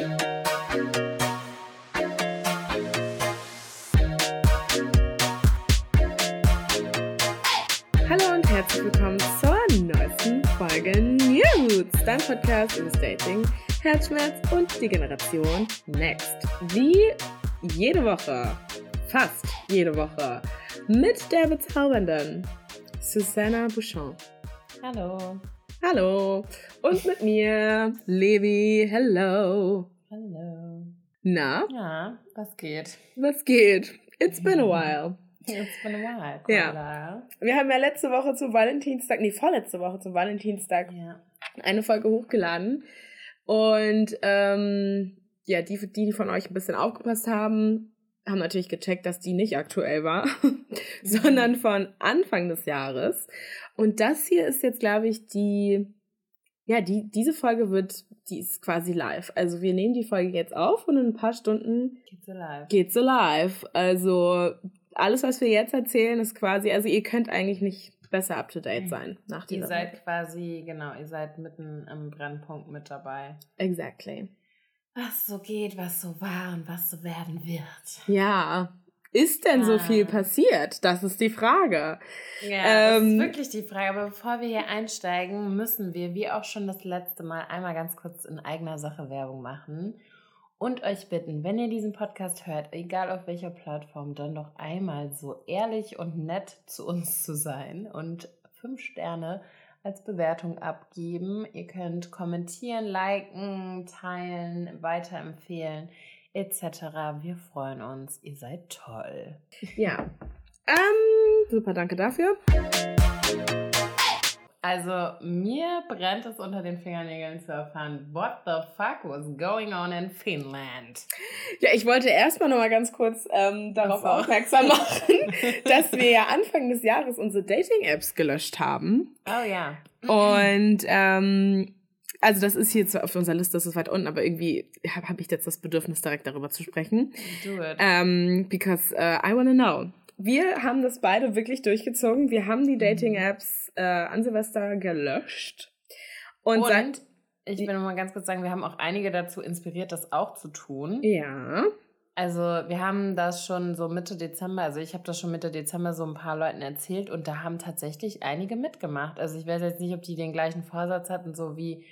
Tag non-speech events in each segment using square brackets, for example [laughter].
Hallo und herzlich willkommen zur neuesten Folge News, dein Podcast über Dating, Herzschmerz und die Generation Next. Wie jede Woche, fast jede Woche, mit der bezaubernden Susanna Bouchon. Hallo. Hallo. Und mit mir, Levi. Hello. Hallo. Na, Ja, was geht? was geht? It's been a while. It's been a while. Ja. Carla. Wir haben ja letzte Woche zum Valentinstag, nee, vorletzte Woche zum Valentinstag Ja. eine Folge hochgeladen. Und ähm, ja, die, die, die von euch ein bisschen aufgepasst haben, haben natürlich gecheckt, dass die nicht aktuell war, [laughs] sondern von Anfang des Jahres. Und das hier ist jetzt, glaube ich, die, ja, die, diese Folge wird, die ist quasi live. Also wir nehmen die Folge jetzt auf und in ein paar Stunden Kids alive. geht so live. Also alles, was wir jetzt erzählen, ist quasi, also ihr könnt eigentlich nicht besser up to date sein nach Ihr dieser seid quasi, genau, ihr seid mitten im Brennpunkt mit dabei. Exactly. Was so geht, was so war und was so werden wird. Ja. Ist denn so Ah. viel passiert? Das ist die Frage. Ja, das Ähm, ist wirklich die Frage. Aber bevor wir hier einsteigen, müssen wir, wie auch schon das letzte Mal, einmal ganz kurz in eigener Sache Werbung machen und euch bitten, wenn ihr diesen Podcast hört, egal auf welcher Plattform, dann doch einmal so ehrlich und nett zu uns zu sein und fünf Sterne als Bewertung abgeben. Ihr könnt kommentieren, liken, teilen, weiterempfehlen etc. Wir freuen uns. Ihr seid toll. Ja. Ähm, super, danke dafür. Also mir brennt es unter den Fingernägeln zu erfahren, what the fuck was going on in Finnland? Ja, ich wollte erstmal nochmal ganz kurz ähm, darauf Ach so. aufmerksam [laughs] machen, dass wir ja Anfang des Jahres unsere Dating-Apps gelöscht haben. Oh ja. Und ähm, also das ist hier zwar auf unserer Liste, das ist weit unten, aber irgendwie habe hab ich jetzt das Bedürfnis, direkt darüber zu sprechen. Do it. Ähm, because uh, I wanna know. Wir haben das beide wirklich durchgezogen. Wir haben die Dating-Apps äh, an Silvester gelöscht. Und, Und seit, ich will noch mal ganz kurz sagen, wir haben auch einige dazu inspiriert, das auch zu tun. ja, Also wir haben das schon so Mitte Dezember, also ich habe das schon Mitte Dezember so ein paar Leuten erzählt und da haben tatsächlich einige mitgemacht. Also ich weiß jetzt nicht, ob die den gleichen Vorsatz hatten, so wie,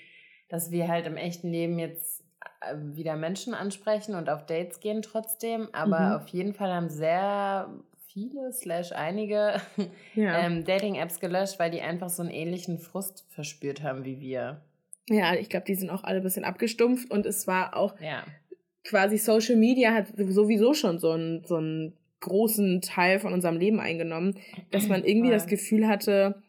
dass wir halt im echten Leben jetzt äh, wieder Menschen ansprechen und auf Dates gehen trotzdem, aber Mhm. auf jeden Fall haben sehr viele slash einige [laughs] ja. ähm, Dating-Apps gelöscht, weil die einfach so einen ähnlichen Frust verspürt haben wie wir. ja, ich glaube, die sind auch alle ein bisschen abgestumpft und es war auch Ja. quasi Social Media hat sowieso schon so einen, so einen großen Teil von unserem Leben eingenommen, dass [clears throat] man irgendwie das. Gefühl hatte,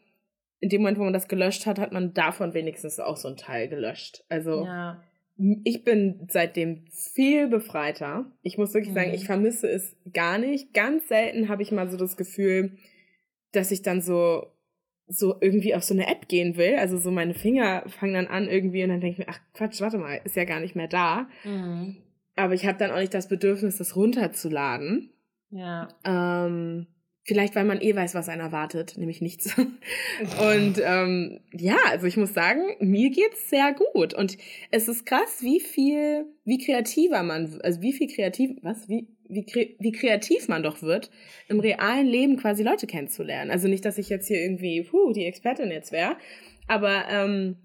in dem Moment, wo man das gelöscht hat, hat man davon wenigstens auch so einen Teil gelöscht. Also Ja. ich bin seitdem viel befreiter. Ich muss wirklich sagen, Mhm. ich vermisse es gar nicht. Ganz selten habe ich mal so das Gefühl, dass ich dann so so irgendwie auf so eine App gehen will. Also so meine Finger fangen dann an irgendwie und dann denke ich mir, ach Quatsch, warte mal, ist ja gar nicht mehr da. Mhm. Aber ich habe dann auch nicht das Bedürfnis, das runterzuladen. Ja. Ähm, vielleicht, weil man eh weiß, was einen erwartet, nämlich nichts. [laughs] Und [laughs] ähm, ja, also ich muss sagen, mir geht's sehr gut. Und es ist krass, wie viel, wie kreativer man, also wie viel kreativ, was, wie, wie, kre- wie kreativ man doch wird, im realen Leben quasi Leute kennenzulernen. Also nicht, dass ich jetzt hier irgendwie, puh, die Expertin jetzt wäre, aber ähm,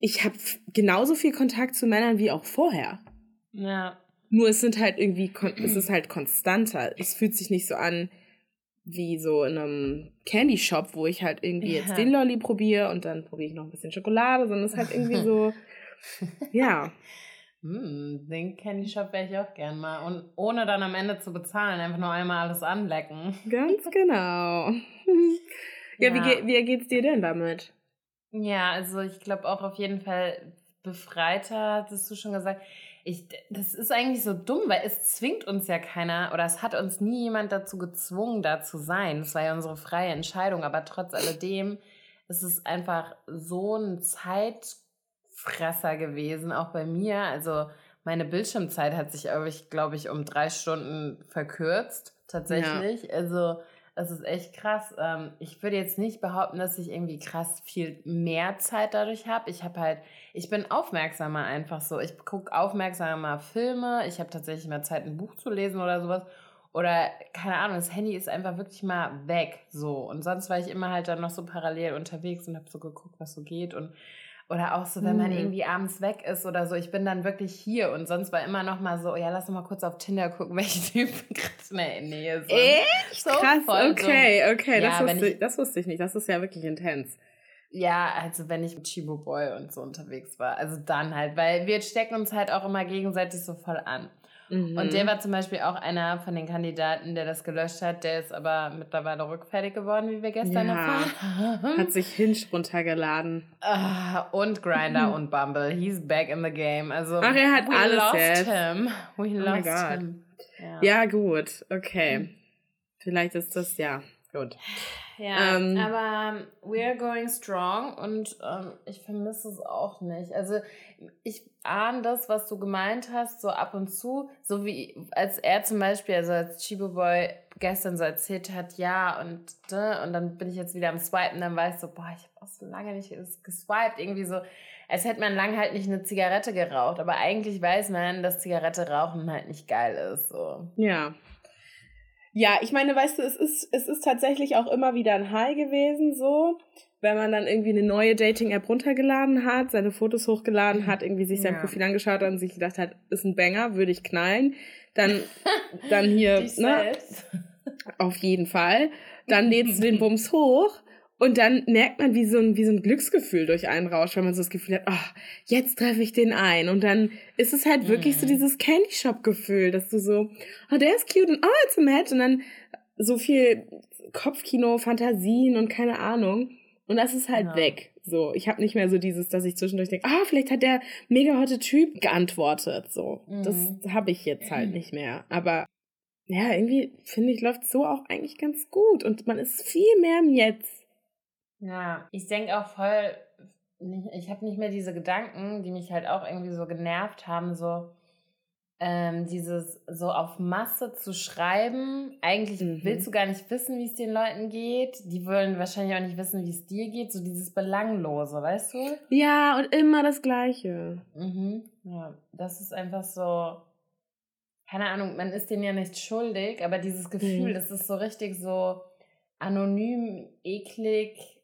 ich habe genauso viel Kontakt zu Männern wie auch vorher. Ja. Nur es sind halt irgendwie, es [clears throat] ist halt konstanter. Es fühlt sich nicht so an wie so in einem Candy Shop, wo ich halt irgendwie Ja. jetzt den Lolli probiere und dann probiere ich noch ein bisschen Schokolade, sondern es ist halt irgendwie so, [laughs] ja, Hm, den Candy Shop wäre ich auch gern mal. Und ohne dann am Ende zu bezahlen, einfach nur einmal alles anlecken. ganz [laughs] genau. [laughs] Ja, Wie, Ja. ge wie geht's dir denn damit? Ja, also ich glaube auch auf jeden Fall befreiter, hattest du schon gesagt. Ich, das ist eigentlich so dumm, weil es zwingt uns ja keiner oder es hat uns nie jemand dazu gezwungen, da zu sein. Das war ja unsere freie Entscheidung, aber trotz alledem ist es einfach so ein Zeitfresser gewesen, auch bei mir. Also meine Bildschirmzeit hat sich, glaube ich, um drei Stunden verkürzt, tatsächlich. Also Das ist echt krass. Ähm, ich würde jetzt nicht behaupten, dass ich irgendwie krass viel mehr Zeit dadurch habe. Ich habe halt, ich bin aufmerksamer einfach so. Ich gucke aufmerksamer Filme. Ich habe tatsächlich mehr Zeit, ein Buch zu lesen oder sowas. Oder, keine Ahnung, das Handy ist einfach wirklich mal weg. So. Und sonst war ich immer halt dann noch so parallel unterwegs und habe so geguckt, was so geht. Und oder auch so, wenn man mhm. irgendwie abends weg ist oder so. Ich bin dann wirklich hier und sonst war immer noch mal so, ja, lass mal kurz auf Tinder gucken, [laughs] welche Typen gerade in der Nähe sind. Echt? So Krass, okay, so. okay. Ja, das, wusste, ich, das wusste ich nicht. Das ist ja wirklich intens. Ja, also wenn ich mit Chibo Boy und so unterwegs war. Also dann halt, weil wir stecken uns halt auch immer gegenseitig so voll an. Mhm. Und der war zum Beispiel auch einer von den Kandidaten, der das gelöscht hat. Der ist aber mittlerweile rückfällig geworden, wie wir gestern ja, erfahren haben. Hat sich Hinge runtergeladen. Uh, und Grinder und Bumble. He's back in the game. Also, Ach, er hat we alles lost jetzt. him. We oh lost him. Ja. ja, gut. Okay. Mhm. Vielleicht ist das, ja, gut. Ja, ähm, aber we're going strong und ähm, ich vermisse es auch nicht. Also ich ahne das, was du gemeint hast, so ab und zu, so wie als er zum Beispiel, also als Chibo Boy gestern so erzählt hat, ja und ne, und dann bin ich jetzt wieder am Swipen, dann weißt du, boah, ich habe auch so lange nicht geswiped, irgendwie so, als hätte man lange halt nicht eine Zigarette geraucht, aber eigentlich weiß man, dass Zigarette rauchen halt nicht geil ist, so. Ja, ja, ich meine, weißt du, es ist, es ist tatsächlich auch immer wieder ein High gewesen, so, wenn man dann irgendwie eine neue Dating-App runtergeladen hat, seine Fotos hochgeladen hat, irgendwie sich sein ja. Profil angeschaut hat und sich gedacht hat, ist ein Banger, würde ich knallen. Dann, [laughs] dann hier, ne? Auf jeden Fall. Dann lädst du den [laughs] Bums hoch und dann merkt man, wie so ein, wie so ein Glücksgefühl durch einen rauscht, wenn man so das Gefühl hat, oh, jetzt treffe ich den ein. Und dann ist es halt wirklich mm. so mhm. dieses Candy Shop Gefühl, dass du so, oh, der ist cute und oh, it's a match. Und dann so viel Kopfkino, Fantasien und keine Ahnung. Und das ist halt ja. weg. So, ich habe nicht mehr so dieses, dass ich zwischendurch denke, ah, vielleicht hat der mega hotte Typ geantwortet. So, mm. das mhm. habe ich jetzt halt [clears throat] nicht mehr. Aber ja, irgendwie finde ich, läuft so auch eigentlich ganz gut. Und man ist viel mehr im Jetzt. Ja, ich denke auch voll, ich habe nicht mehr diese Gedanken, die mich halt auch irgendwie so genervt haben, so ähm, dieses so auf Masse zu schreiben. Eigentlich mhm. willst du gar nicht wissen, wie es den Leuten geht. Die wollen wahrscheinlich auch nicht wissen, wie es dir geht. So dieses Belanglose, weißt du? Ja, und immer das Gleiche. Mhm. Ja, das ist einfach so. Keine Ahnung, man ist denen ja nicht schuldig, aber dieses Gefühl, mhm. das ist so richtig so anonym, eklig,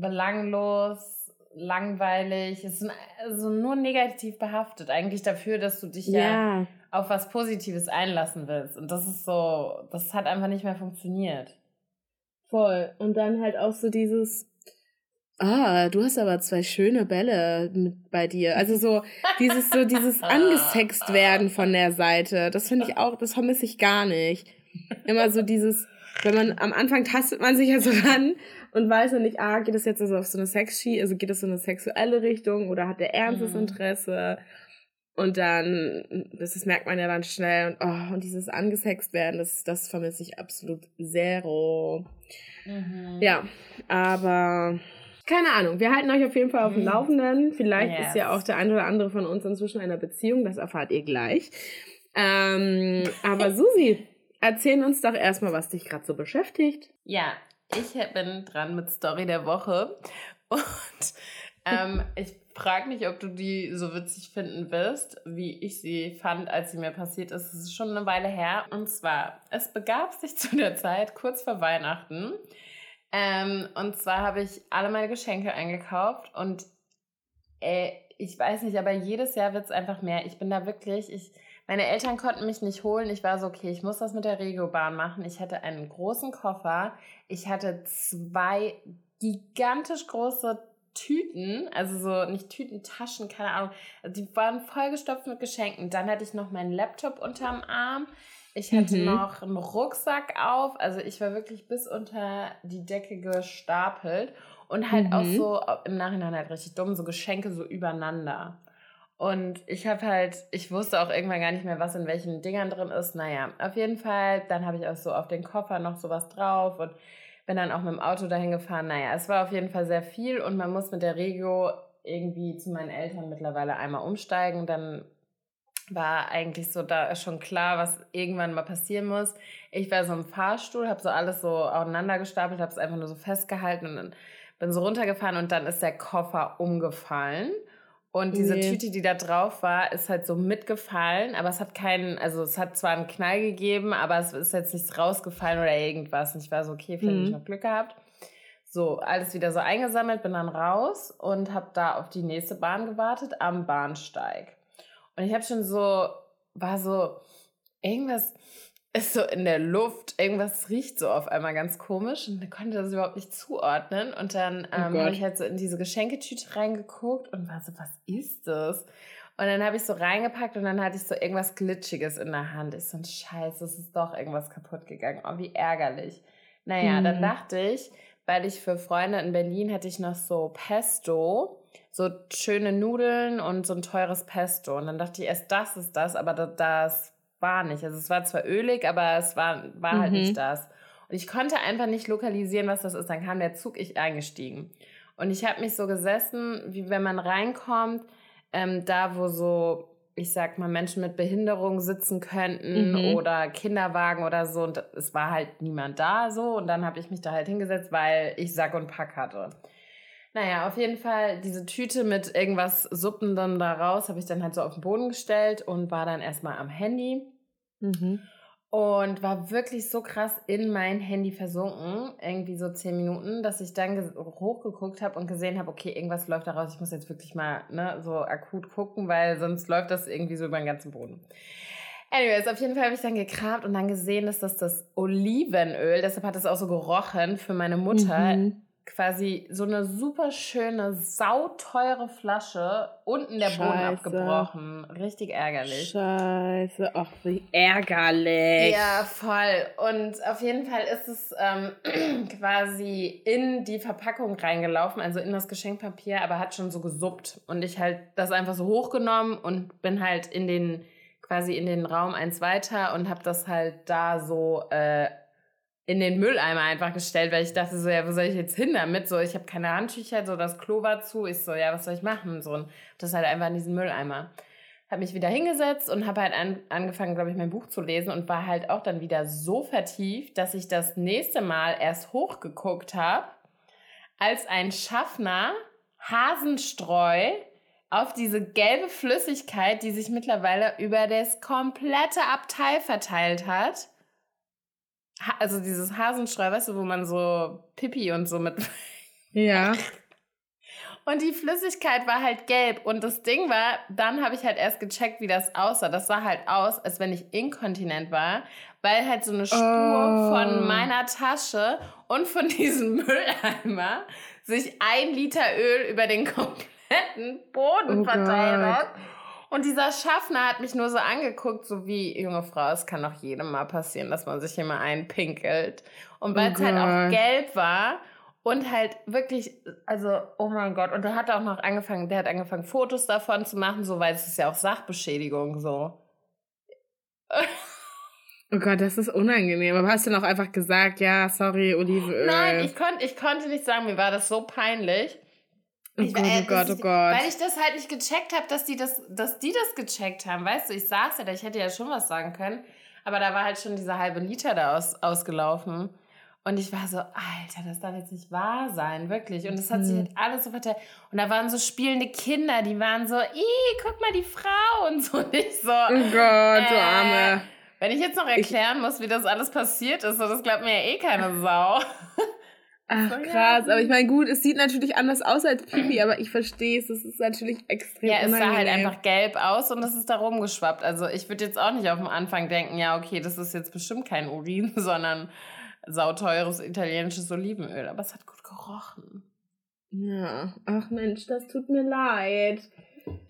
belanglos, langweilig. Es ist also nur negativ behaftet, eigentlich dafür, dass du dich ja. ja auf was Positives einlassen willst. Und das ist so, das hat einfach nicht mehr funktioniert. Voll. Und dann halt auch so dieses, ah, du hast aber zwei schöne Bälle mit bei dir. Also so dieses, so dieses [laughs] angesext werden von der Seite. Das finde ich auch, das vermisse ich gar nicht. Immer so dieses, wenn man am Anfang tastet man sich ja so ran und weiß noch nicht, ah, geht es jetzt also auf so eine Sexschi, also geht es so eine sexuelle Richtung oder hat der ernstes mhm. Interesse? Und dann, das, das merkt man ja dann schnell und oh, und dieses angesext werden, das, das vermisse ich absolut zero. Mhm. Ja, aber keine Ahnung, wir halten euch auf jeden Fall auf dem mhm. Laufenden. Vielleicht yes. ist ja auch der eine oder andere von uns inzwischen in einer Beziehung, das erfahrt ihr gleich. Ähm, aber [laughs] Susi, erzähl uns doch erstmal, was dich gerade so beschäftigt. Ja, ich bin dran mit Story der Woche und ähm, [laughs] ich frage mich, ob du die so witzig finden wirst, wie ich sie fand, als sie mir passiert ist. Es ist schon eine Weile her. Und zwar, es begab sich [laughs] zu der Zeit kurz vor Weihnachten. Ähm, und zwar habe ich alle meine Geschenke eingekauft und äh, ich weiß nicht, aber jedes Jahr wird es einfach mehr. Ich bin da wirklich, ich meine Eltern konnten mich nicht holen. Ich war so, okay, ich muss das mit der Regiobahn machen. Ich hatte einen großen Koffer. Ich hatte zwei gigantisch große Tüten, also so nicht Tüten, Taschen, keine Ahnung. Die waren vollgestopft mit Geschenken. Dann hatte ich noch meinen Laptop unterm Arm. Ich hatte mhm. noch einen Rucksack auf. Also ich war wirklich bis unter die Decke gestapelt. Und halt mhm. auch so im Nachhinein halt richtig dumm, so Geschenke so übereinander. Und ich habe halt, ich wusste auch irgendwann gar nicht mehr, was in welchen Dingern drin ist. Naja, auf jeden Fall, dann habe ich auch so auf den Koffer noch sowas drauf und bin dann auch mit dem Auto dahin gefahren. Naja, es war auf jeden Fall sehr viel und man muss mit der Regio irgendwie zu meinen Eltern mittlerweile einmal umsteigen. Dann war eigentlich so da schon klar, was irgendwann mal passieren muss. Ich war so im Fahrstuhl, habe so alles so aufeinander gestapelt, habe es einfach nur so festgehalten und dann bin so runtergefahren und dann ist der Koffer umgefallen. Und diese nee. Tüte, die da drauf war, ist halt so mitgefallen, aber es hat keinen, also es hat zwar einen Knall gegeben, aber es ist jetzt nichts rausgefallen oder irgendwas. Und ich war so, okay, vielleicht mhm. habe ich noch Glück gehabt. So, alles wieder so eingesammelt, bin dann raus und habe da auf die nächste Bahn gewartet am Bahnsteig. Und ich habe schon so, war so, irgendwas, ist so in der Luft, irgendwas riecht so auf einmal ganz komisch und konnte das überhaupt nicht zuordnen. Und dann oh ähm, oh habe ich halt so in diese Geschenketüte reingeguckt und war so, was ist das? Und dann habe ich so reingepackt und dann hatte ich so irgendwas Glitschiges in der Hand. Ich so ein Scheiß, es ist doch irgendwas kaputt gegangen. Oh, wie ärgerlich. Naja, mhm. dann dachte ich, weil ich für Freunde in Berlin hatte ich noch so Pesto, so schöne Nudeln und so ein teures Pesto. Und dann dachte ich erst, das ist das, aber das war nicht. Also es war zwar ölig, aber es war, war mhm. halt nicht mhm. das. Und ich konnte einfach nicht lokalisieren, was das ist. Dann kam der Zug, ich eingestiegen. Und ich habe mich so gesessen, wie wenn man reinkommt, ähm, da wo so, ich sag mal, Menschen mit Behinderung sitzen könnten mhm. oder Kinderwagen oder so. Und es war halt niemand da so. Und dann habe ich mich da halt hingesetzt, weil ich Sack und Pack hatte. Naja, auf jeden Fall diese Tüte mit irgendwas Suppendem da raus habe ich dann halt so auf den Boden gestellt und war dann erstmal am Handy. Mhm. Und war wirklich so krass in mein Handy versunken, irgendwie so zehn Minuten, dass ich dann hochgeguckt habe und gesehen habe, okay, irgendwas läuft da raus. Ich muss jetzt wirklich mal ne, so akut gucken, weil sonst läuft das irgendwie so über den ganzen Boden. Anyways, auf jeden Fall habe ich dann gekramt und dann gesehen, dass das das Olivenöl, deshalb hat es auch so gerochen für meine Mutter, mhm quasi so eine super schöne, sauteure Flasche unten der Scheiße. Boden abgebrochen. Richtig ärgerlich. Scheiße, ach, wie ärgerlich. Ja, voll. Und auf jeden Fall ist es ähm, [clears throat] quasi in die Verpackung reingelaufen, also in das Geschenkpapier, aber hat schon so gesuppt. Und ich halt das einfach so hochgenommen und bin halt in den quasi in den Raum eins weiter und habe das halt da so äh, in den Mülleimer einfach gestellt, weil ich dachte so, ja, wo soll ich jetzt hin damit? So, ich habe keine Handtücher, so das Klo war zu. Ich so, ja, was soll ich machen? So, und das halt einfach in diesen Mülleimer. Habe mich wieder hingesetzt und habe halt an, angefangen, glaube ich, mein Buch zu lesen und war halt auch dann wieder so vertieft, dass ich das nächste Mal erst hochgeguckt habe, als ein Schaffner Hasenstreu auf diese gelbe Flüssigkeit, die sich mittlerweile über das komplette Abteil verteilt hat also dieses Hasenstreu, weißt du, wo man so Pipi und so mit. Ja. [laughs] Und die Flüssigkeit war halt gelb. Und das Ding war, dann habe ich halt erst gecheckt, wie das aussah. Das sah halt aus, als wenn ich inkontinent war, weil halt so eine Spur oh. von meiner Tasche und von [laughs] diesem Mülleimer sich ein Liter Öl über den kompletten Boden oh verteilt hat. Und dieser Schaffner hat mich nur so angeguckt, so wie, junge Frau, es kann doch jedem mal passieren, dass man sich hier mal einpinkelt. Und weil es oh halt auch gelb war und halt wirklich, also, oh mein Gott. Und der hat auch noch angefangen, der hat angefangen, Fotos davon zu machen, so, weil es ist ja auch Sachbeschädigung, so. [laughs] Oh Gott, das ist unangenehm. Aber hast du noch einfach gesagt, ja, sorry, Olivenöl? Nein, ich, konnt, ich konnte nicht sagen, mir war das so peinlich. Oh ich, Gott, oh Gott, oh Gott. Weil ich das halt nicht gecheckt habe, dass die das, dass die das gecheckt haben. Weißt du, ich saß ja da, ich hätte ja schon was sagen können. Aber da war halt schon dieser halbe Liter da aus, ausgelaufen. Und ich war so, Alter, das darf jetzt nicht wahr sein, wirklich. Und das hat sich mhm. halt alles so verteilt. Und da waren so spielende Kinder, die waren so, ih, guck mal die Frau und so. Ich so, oh Gott, du äh, Arme. Wenn ich jetzt noch erklären ich, muss, wie das alles passiert ist, so, das glaubt mir ja eh keine [laughs] Sau. Ach krass, aber ich meine, gut, es sieht natürlich anders aus als Pipi, aber ich verstehe es, es ist natürlich extrem Ja, es sah halt einfach gelb aus und es ist da rumgeschwappt. Also ich würde jetzt auch nicht auf dem Anfang denken, ja, okay, das ist jetzt bestimmt kein Urin, [laughs] sondern sauteures italienisches Olivenöl, aber es hat gut gerochen. Ja, ach Mensch, das tut mir leid.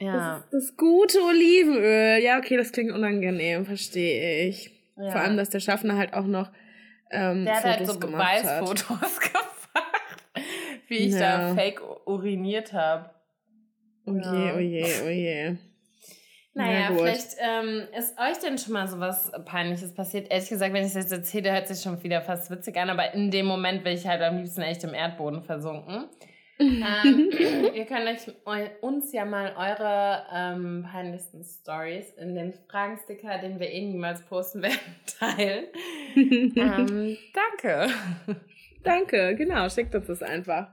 Ja. Das, das gute Olivenöl. Ja, okay, das klingt unangenehm, verstehe ich. Ja. Vor allem, dass der Schaffner halt auch noch ähm, der hat halt so Beweisfotos [laughs] gemacht, wie ich ja. da fake uriniert habe. Oh je, oh je, oh je. Naja, ja, vielleicht ähm, ist euch denn schon mal sowas Peinliches passiert? Ehrlich gesagt, wenn ich das jetzt erzähle, hört sich schon wieder fast witzig an, aber in dem Moment bin ich halt am liebsten echt im Erdboden versunken. Ähm, [laughs] ihr könnt euch, uns ja mal eure ähm, peinlichsten Stories in den Fragensticker, den wir eh niemals posten [laughs] werden, teilen. ähm, danke. Danke, genau, schickt uns das einfach.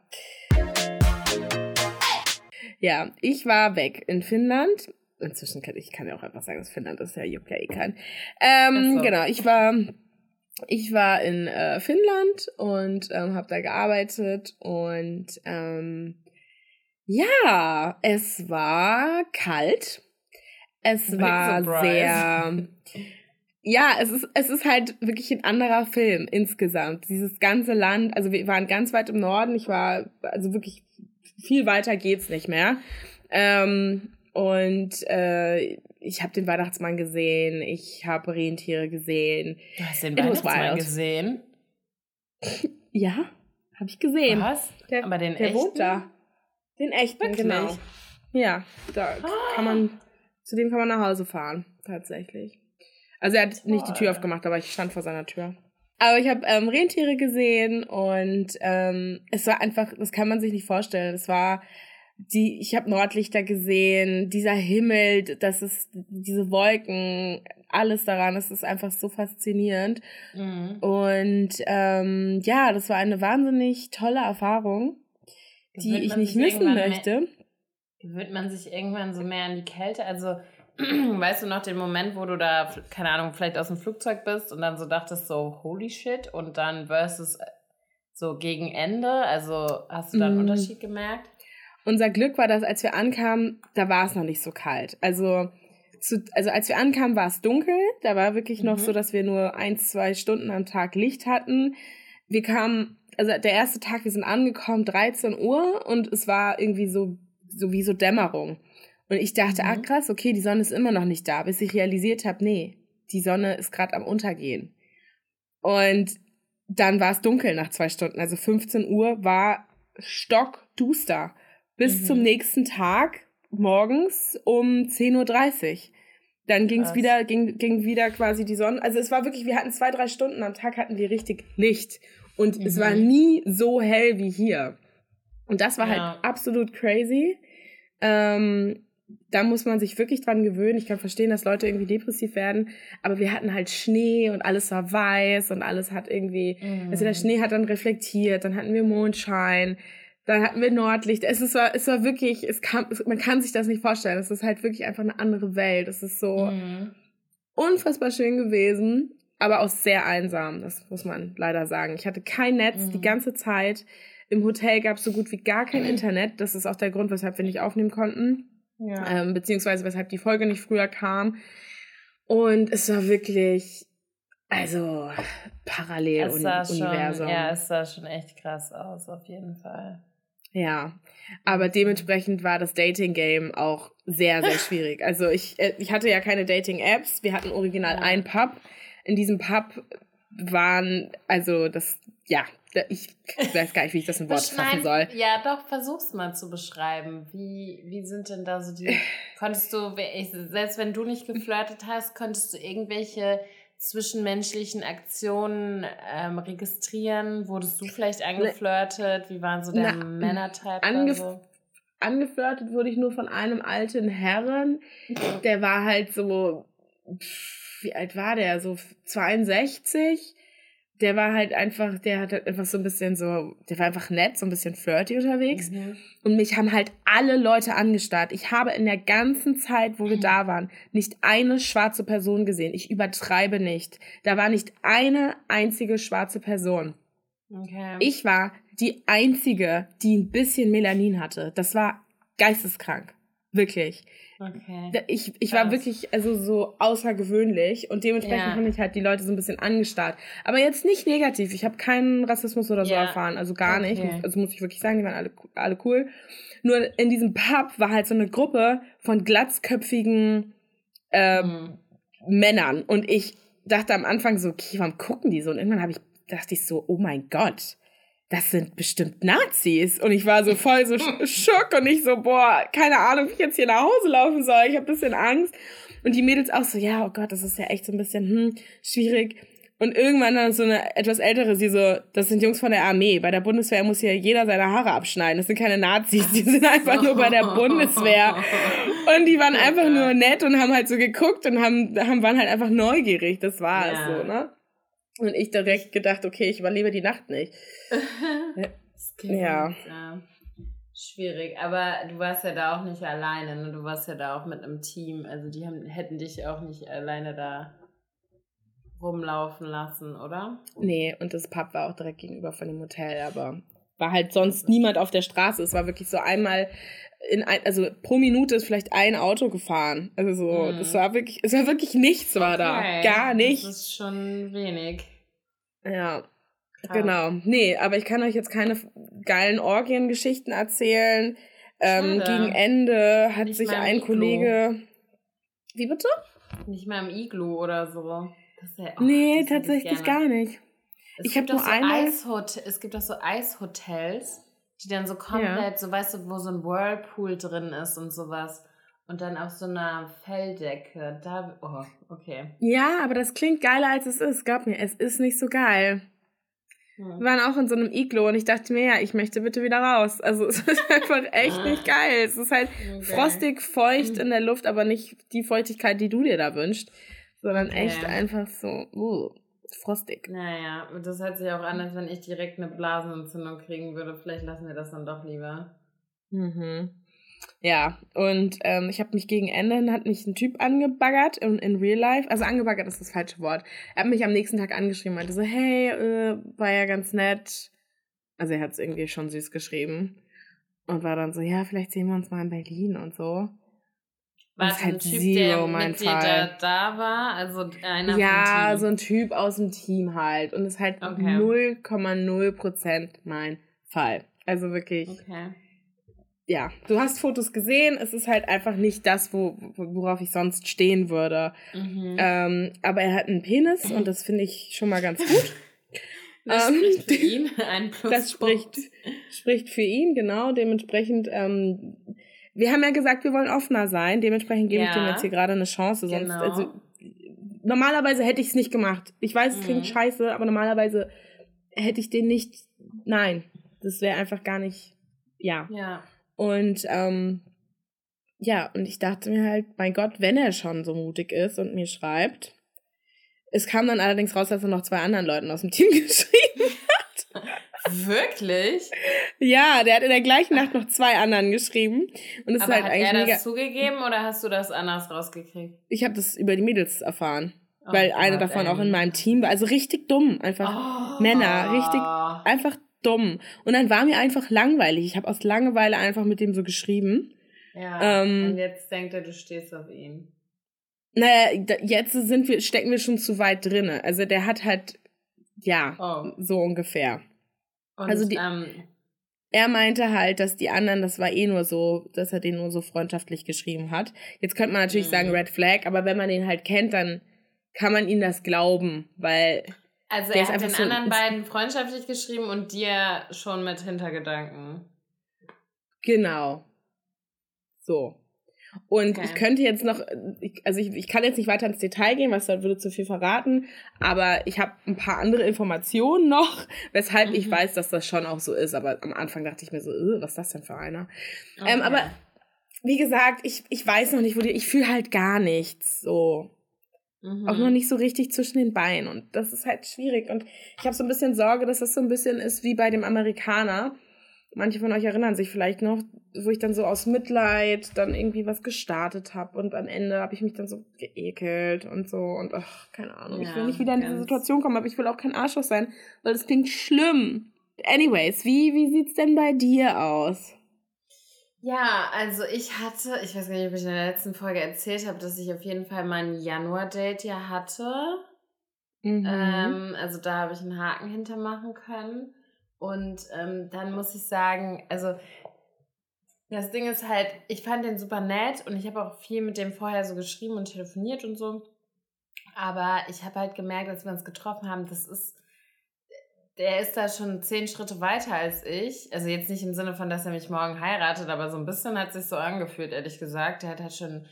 Ja, ich war weg in Finnland. Inzwischen kann ich kann ja auch einfach sagen, dass Finnland ist ja juckt ja eh kein. Ähm, so. Genau, ich war ich war in äh, Finnland und ähm, habe da gearbeitet und ähm, ja, es war kalt. Es Big war surprise. sehr ja, es ist, es ist halt wirklich ein anderer Film insgesamt. Dieses ganze Land, also wir waren ganz weit im Norden, ich war, also wirklich viel weiter geht's nicht mehr. Ähm, und äh, ich habe den Weihnachtsmann gesehen, ich habe Rentiere gesehen. Du hast den Weihnachtsmann gesehen? [laughs] ja, habe ich gesehen. Was? Der, Aber den der echten? wohnt da. Den echten, Wirklich? genau. Ja, da ah. kann man, zu dem kann man nach Hause fahren, tatsächlich. Also er hat nicht die Tür aufgemacht, aber ich stand vor seiner Tür. Aber ich habe ähm, Rentiere gesehen und ähm, es war einfach, das kann man sich nicht vorstellen. Es war die, ich habe Nordlichter gesehen, dieser Himmel, das ist diese Wolken, alles daran, das ist einfach so faszinierend. Mhm. Und ähm, ja, das war eine wahnsinnig tolle Erfahrung, die ich nicht missen möchte. Mehr, wird man sich irgendwann so mehr an die Kälte, also [clears throat] weißt du noch den Moment, wo du da, keine Ahnung, vielleicht aus dem Flugzeug bist und dann so dachtest, so, holy shit, und dann versus äh, so gegen Ende, also hast du da einen mm. Unterschied gemerkt? Unser Glück war, dass als wir ankamen, da war es noch nicht so kalt. Also, zu, also als wir ankamen, war es dunkel. Da war wirklich noch mhm. so, dass wir nur ein, zwei Stunden am Tag Licht hatten. Wir kamen, also der erste Tag, wir sind angekommen, 13 Uhr und es war irgendwie so, so wie so Dämmerung. Und ich dachte, ah, mhm. ah krass, okay, die Sonne ist immer noch nicht da, bis ich realisiert habe, nee, die Sonne ist gerade am Untergehen. Und dann war es dunkel nach zwei Stunden. Also 15 Uhr war stockduster. Bis mhm. zum nächsten Tag morgens um 10.30 Uhr. Dann ging es wieder, ging, ging wieder quasi die Sonne. Also es war wirklich, wir hatten zwei, drei Stunden am Tag hatten wir richtig Licht. Und mhm. es war mhm. nie so hell wie hier. Und das war halt ja. halt absolut crazy. Ähm, da muss man sich wirklich dran gewöhnen. Ich kann verstehen, dass Leute irgendwie depressiv werden, aber wir hatten halt Schnee und alles war weiß und alles hat irgendwie, mm. also der Schnee hat dann reflektiert, dann hatten wir Mondschein, dann hatten wir Nordlicht. Es, ist, es war wirklich, es kam, man kann sich das nicht vorstellen. Es ist halt wirklich einfach eine andere Welt. Es ist so mm. unfassbar schön gewesen, aber auch sehr einsam. Das muss man leider sagen. Ich hatte kein Netz mm. die ganze Zeit. Im Hotel gab es so gut wie gar kein Internet. Das ist auch der Grund, weshalb wir nicht aufnehmen konnten. Ja. Ähm, beziehungsweise weshalb die Folge nicht früher kam. Und es war wirklich, also parallel es Universum. Schon, ja, es sah schon echt krass aus, auf jeden Fall. Ja, aber dementsprechend war das Dating-Game auch sehr, sehr [laughs] schwierig. Also ich, äh, ich hatte ja keine Dating-Apps. Wir hatten original ja. einen Pub. In diesem Pub waren, also das, ja, ich weiß gar nicht, wie ich das in Wort fassen soll. Ja, doch, versuch's mal zu beschreiben. Wie, wie sind denn da so die. [laughs] Konntest du, selbst wenn du nicht geflirtet hast, konntest du irgendwelche zwischenmenschlichen Aktionen ähm, registrieren? Wurdest du vielleicht angeflirtet? Wie waren so der Männertype? Angef so? Angeflirtet wurde ich nur von einem alten Herren. Der war halt so. Wie alt war der? So 62 der war halt einfach, der hat halt einfach so ein bisschen so, der war einfach nett, so ein bisschen flirty unterwegs. Mhm. Und mich haben halt alle Leute angestarrt. Ich habe in der ganzen Zeit, wo wir mhm. da waren, nicht eine schwarze Person gesehen. Ich übertreibe nicht. Da war nicht eine einzige schwarze Person. Okay. Ich war die einzige, die ein bisschen Melanin hatte. Das war geisteskrank. Wirklich. Okay. Ich, ich war wirklich also so außergewöhnlich und dementsprechend ja. haben mich halt die Leute so ein bisschen angestarrt. Aber jetzt nicht negativ. Ich habe keinen Rassismus oder so ja. erfahren. Also gar okay. nicht. Also muss ich wirklich sagen, die waren alle, alle cool. Nur in diesem Pub war halt so eine Gruppe von glatzköpfigen äh, mhm. Männern. Und ich dachte am Anfang so, okay, warum gucken die so? Und irgendwann habe ich, dachte ich so, oh mein Gott das sind bestimmt Nazis. Und ich war so voll so schock und ich so, boah, keine Ahnung, wie ich jetzt hier nach Hause laufen soll. Ich habe bisschen Angst. Und die Mädels auch so, ja, oh Gott, das ist ja echt so ein bisschen hm, schwierig. Und irgendwann dann so eine etwas ältere, sie so, das sind Jungs von der Armee. Bei der Bundeswehr muss hier jeder seine Haare abschneiden. Das sind keine Nazis, die sind einfach nur bei der Bundeswehr. Und die waren einfach nur nett und haben halt so geguckt und haben, haben waren halt einfach neugierig. Das war ja. es so, ne? Und ich direkt gedacht, okay, ich überlebe die Nacht nicht. [laughs] ja. ja. Schwierig, aber du warst ja da auch nicht alleine, ne? Du warst ja da auch mit einem Team. Also die haben, hätten dich auch nicht alleine da rumlaufen lassen, oder? Nee, und das Pub war auch direkt gegenüber von dem Hotel, aber war halt sonst niemand auf der Straße. Es war wirklich so einmal in ein, also pro Minute ist vielleicht ein Auto gefahren. Also so, mm. das war wirklich, es war wirklich nichts war okay. da. Gar nichts. Das ist schon wenig. Ja. Krass. Genau. Nee, aber ich kann euch jetzt keine geilen Orgiengeschichten erzählen. Ähm, gegen Ende hat Nicht sich ein Kollege. Wie bitte? Nicht mal im Iglu oder so. Ja, oh, nee, tatsächlich gar nicht. Es ich habe nur so einmal. es gibt auch so Eishotels, die dann so komplett, ja. so weißt du, wo so ein Whirlpool drin ist und sowas. Und dann auf so einer Felldecke. Da, oh, okay. Ja, aber das klingt geiler als es ist. Glaub mir, es ist nicht so geil. Hm. Wir waren auch in so einem Iglo und ich dachte mir, ja, ich möchte bitte wieder raus. Also es ist [laughs] einfach echt nicht geil. Es ist halt okay. frostig, feucht in der Luft, aber nicht die Feuchtigkeit, die du dir da wünschst sondern okay. echt einfach so uh, frostig. Naja, das hört sich auch an, als wenn ich direkt eine Blasenentzündung kriegen würde. Vielleicht lassen wir das dann doch lieber. Mhm. Ja, und ähm, ich habe mich gegen Ende, hat mich ein Typ angebaggert in, in real life. Also angebaggert ist das falsche Wort. Er hat mich am nächsten Tag angeschrieben, meinte so, hey, äh, war ja ganz nett. Also er hat es irgendwie schon süß geschrieben. Und war dann so, ja, vielleicht sehen wir uns mal in Berlin und so. War das halt ein Typ, Zero, der mit dir da, da war? Also einer Ja, so ein Typ aus dem Team halt. Und ist halt 0,0 Prozent mein Fall. Also wirklich. Okay. Ja, du hast Fotos gesehen, es ist halt einfach nicht das, wo, worauf ich sonst stehen würde. Mhm. Ähm, aber er hat einen Penis und das finde ich schon mal ganz gut. [laughs] Das ähm, spricht für [laughs] ihn, ein Pluspunkt. Das spricht, spricht für ihn, genau. Dementsprechend ähm, wir haben ja gesagt, wir wollen offener sein. Dementsprechend gebe ja. ich dem jetzt hier gerade eine Chance. Sonst, genau. also, normalerweise hätte ich es nicht gemacht. Ich weiß, es mhm. klingt scheiße, aber normalerweise hätte ich den nicht. Nein, das wäre einfach gar nicht. Ja. Ja. Und ähm, ja, und ich dachte mir halt, mein Gott, wenn er schon so mutig ist und mir schreibt. Es kam dann allerdings raus, dass er noch zwei anderen Leuten aus dem Team [laughs] geschrieben hat. Wirklich? Ja, der hat in der gleichen Nacht noch zwei anderen geschrieben. Und es Aber ist halt hat eigentlich er das zugegeben oder hast du das anders rausgekriegt? Ich habe das über die Mädels erfahren. Oh weil eine davon auch in meinem Team war. Also richtig dumm. Einfach oh. Männer. Richtig, einfach dumm. Und dann war mir einfach langweilig. Ich habe aus Langeweile einfach mit dem so geschrieben. Ja. Ähm, und jetzt denkt er, du stehst auf ihn. Naja, jetzt sind wir, stecken wir schon zu weit drinne. Also der hat halt, ja, oh. so ungefähr. Und, also die, ähm, er meinte halt, dass die anderen, das war eh nur so, dass er den nur so freundschaftlich geschrieben hat. Jetzt könnte man natürlich mhm. sagen Red Flag, aber wenn man den halt kennt, dann kann man ihm das glauben, weil. Also er hat den so anderen beiden freundschaftlich geschrieben und dir schon mit Hintergedanken. Genau. So. Und okay. ich könnte jetzt noch, also ich, ich kann jetzt nicht weiter ins Detail gehen, was da würde zu viel verraten, aber ich habe ein paar andere Informationen noch, [laughs] weshalb mhm. ich weiß, dass das schon auch so ist. Aber am Anfang dachte ich mir so, was ist das denn für einer? Ähm, okay. Ähm, aber wie gesagt, ich, ich weiß noch nicht, wo die, ich fühle halt gar nichts so. Mhm. Auch noch nicht so richtig zwischen den Beinen. Und das ist halt schwierig. Und ich habe so ein bisschen Sorge, dass das so ein bisschen ist wie bei dem Amerikaner Manche von euch erinnern sich vielleicht noch, wo ich dann so aus Mitleid dann irgendwie was gestartet habe und am Ende habe ich mich dann so geekelt und so und ach, keine Ahnung. Ja, ich will nicht wieder in diese Situation kommen, aber ich will auch kein Arschloch sein, weil das klingt schlimm. Anyways, wie, wie sieht's denn bei dir aus? Ja, also ich hatte, ich weiß gar nicht, ob ich in der letzten Folge erzählt habe, dass ich auf jeden Fall mein Januar-Date ja hatte. Mhm. Ähm, also da habe ich einen Haken hintermachen können. Und ähm, dann muss ich sagen, also das Ding ist halt, ich fand den super nett und ich habe auch viel mit dem vorher so geschrieben und telefoniert und so. Aber ich habe halt gemerkt, als wir uns getroffen haben, das ist, der ist da schon zehn Schritte weiter als ich. Also jetzt nicht im Sinne von, dass er mich morgen heiratet, aber so ein bisschen hat sich so angefühlt, ehrlich gesagt. Der hat halt schon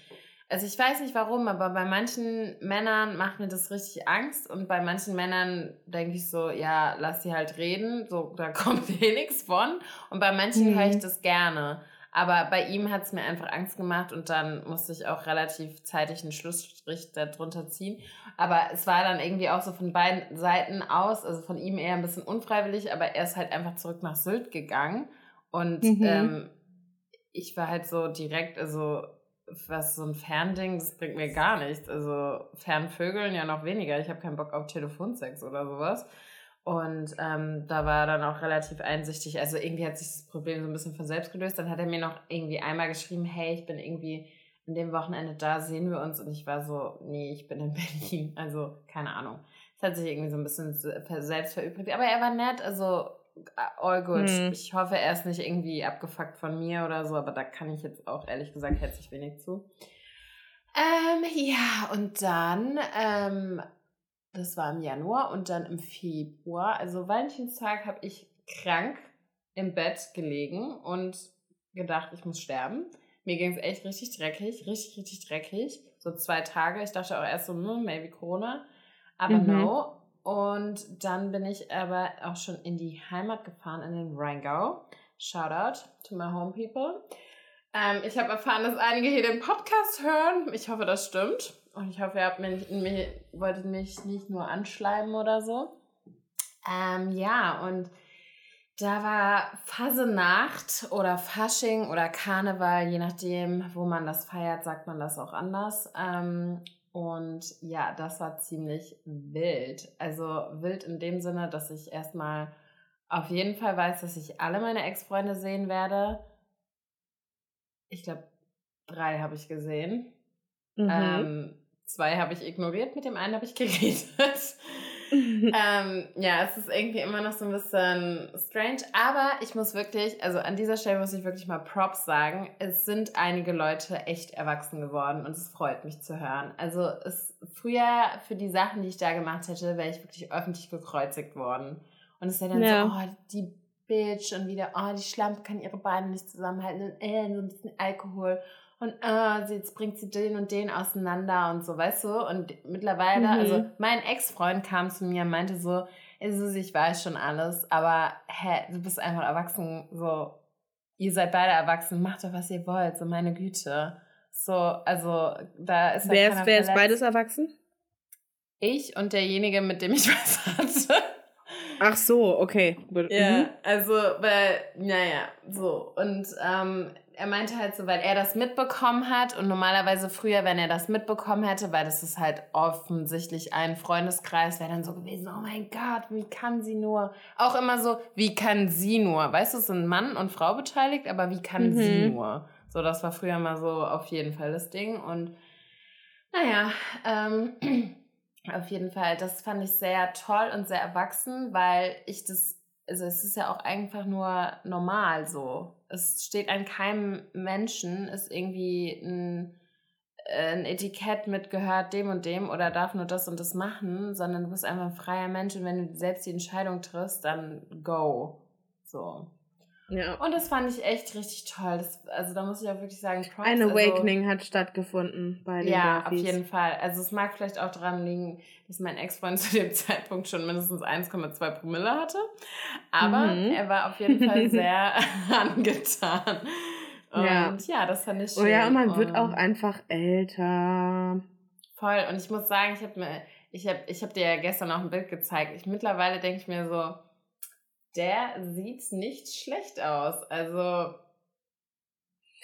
also ich weiß nicht warum, aber bei manchen Männern macht mir das richtig Angst und bei manchen Männern denke ich so, ja, lass sie halt reden, so da [laughs] kommt eh nichts von. Und bei manchen mhm. höre ich das gerne. Aber bei ihm hat es mir einfach Angst gemacht und dann musste ich auch relativ zeitig einen Schlussstrich darunter ziehen. Aber es war dann irgendwie auch so von beiden Seiten aus, also von ihm eher ein bisschen unfreiwillig, aber er ist halt einfach zurück nach Sylt gegangen. Und mhm. ähm, ich war halt so direkt, also was so ein Fernding, das bringt mir gar nichts. Also Fernvögeln ja noch weniger. Ich habe keinen Bock auf Telefonsex oder sowas. Und ähm, da war er dann auch relativ einsichtig. Also irgendwie hat sich das Problem so ein bisschen von selbst gelöst. Dann hat er mir noch irgendwie einmal geschrieben, hey, ich bin irgendwie an dem Wochenende da, sehen wir uns. Und ich war so, nee, ich bin in Berlin. [laughs] Also keine Ahnung. Es hat sich irgendwie so ein bisschen selbst verübrigt. Aber er war nett, also all good. Hm. Ich hoffe, er ist nicht irgendwie abgefuckt von mir oder so, aber da kann ich jetzt auch ehrlich gesagt herzlich wenig zu. Ähm, ja, und dann, ähm, das war im Januar und dann im Februar, also Valentinstag, habe ich krank im Bett gelegen und gedacht, ich muss sterben. Mir ging es echt richtig dreckig, richtig, richtig dreckig. So zwei Tage. Ich dachte auch erst so, hm, maybe Corona. Aber mhm. no, und dann bin ich aber auch schon in die Heimat gefahren, in den Rheingau. Shoutout to my home people. Ähm, ich habe erfahren, dass einige hier den Podcast hören. Ich hoffe, das stimmt. Und ich hoffe, ihr habt mich, mich, wolltet mich nicht nur anschleimen oder so. Ähm, ja, und da war Fasenacht oder Fasching oder Karneval, je nachdem, wo man das feiert, sagt man das auch anders. Ähm, und ja, das war ziemlich wild. Also wild in dem Sinne, dass ich erstmal auf jeden Fall weiß, dass ich alle meine Ex-Freunde sehen werde. Ich glaube, drei habe ich gesehen. Mhm. Ähm, zwei habe ich ignoriert, mit dem einen habe ich [laughs] geredet. [laughs] ähm, ja, es ist irgendwie immer noch so ein bisschen strange, aber ich muss wirklich, also an dieser Stelle muss ich wirklich mal Props sagen. Es sind einige Leute echt erwachsen geworden und es freut mich zu hören. Also es früher für die Sachen, die ich da gemacht hätte, wäre ich wirklich öffentlich gekreuzigt worden. Und es wäre dann ja. so, oh, die Bitch und wieder, oh, die Schlampe kann ihre Beine nicht zusammenhalten und äh, so ein bisschen Alkohol und äh, jetzt bringt sie den und den auseinander und so, weißt du? Und mittlerweile, mhm. also mein Ex-Freund kam zu mir und meinte so, Susi, ich weiß schon alles, aber hä, du bist einfach erwachsen, so, ihr seid beide erwachsen, macht doch, was ihr wollt, so meine Güte. So, also da ist Wer ist, wer ist beides erwachsen? Ich und derjenige, mit dem ich [laughs] was hatte. Ach so, okay. Ja, mhm. also, weil, naja, so. Und ähm, er meinte halt so, weil er das mitbekommen hat und normalerweise früher, wenn er das mitbekommen hätte, weil das ist halt offensichtlich ein Freundeskreis, wäre dann so gewesen, oh mein Gott, wie kann sie nur? Auch immer so, wie kann sie nur? Weißt du, es sind Mann und Frau beteiligt, aber wie kann mhm. sie nur? So, das war früher mal so auf jeden Fall das Ding und naja, ähm, [clears throat] auf jeden Fall, das fand ich sehr toll und sehr erwachsen, weil ich das also es ist ja auch einfach nur normal so. Es steht an keinem Menschen, ist irgendwie ein, äh, ein Etikett mit gehört dem und dem oder darf nur das und das machen, sondern du bist einfach ein freier Mensch und wenn du selbst die Entscheidung triffst, dann go. So. Ja. Und das fand ich echt richtig toll. Das, also da muss ich auch wirklich sagen, Props. Ein also Awakening also, hat stattgefunden bei den Ja, Grafis. auf jeden Fall. Also es mag vielleicht auch daran liegen, dass mein Ex-Freund [laughs] zu dem Zeitpunkt schon mindestens 1,2 Promille hatte. Aber mhm. er war auf jeden Fall [laughs] sehr [laughs] angetan. Und ja. ja, das fand ich schön. Oh ja, man wird auch einfach älter. Voll. Und ich muss sagen, ich habe mir, ich habe, ich habe dir ja gestern auch ein Bild gezeigt. Ich mittlerweile denke ich mir so, der sieht nicht schlecht aus. Also.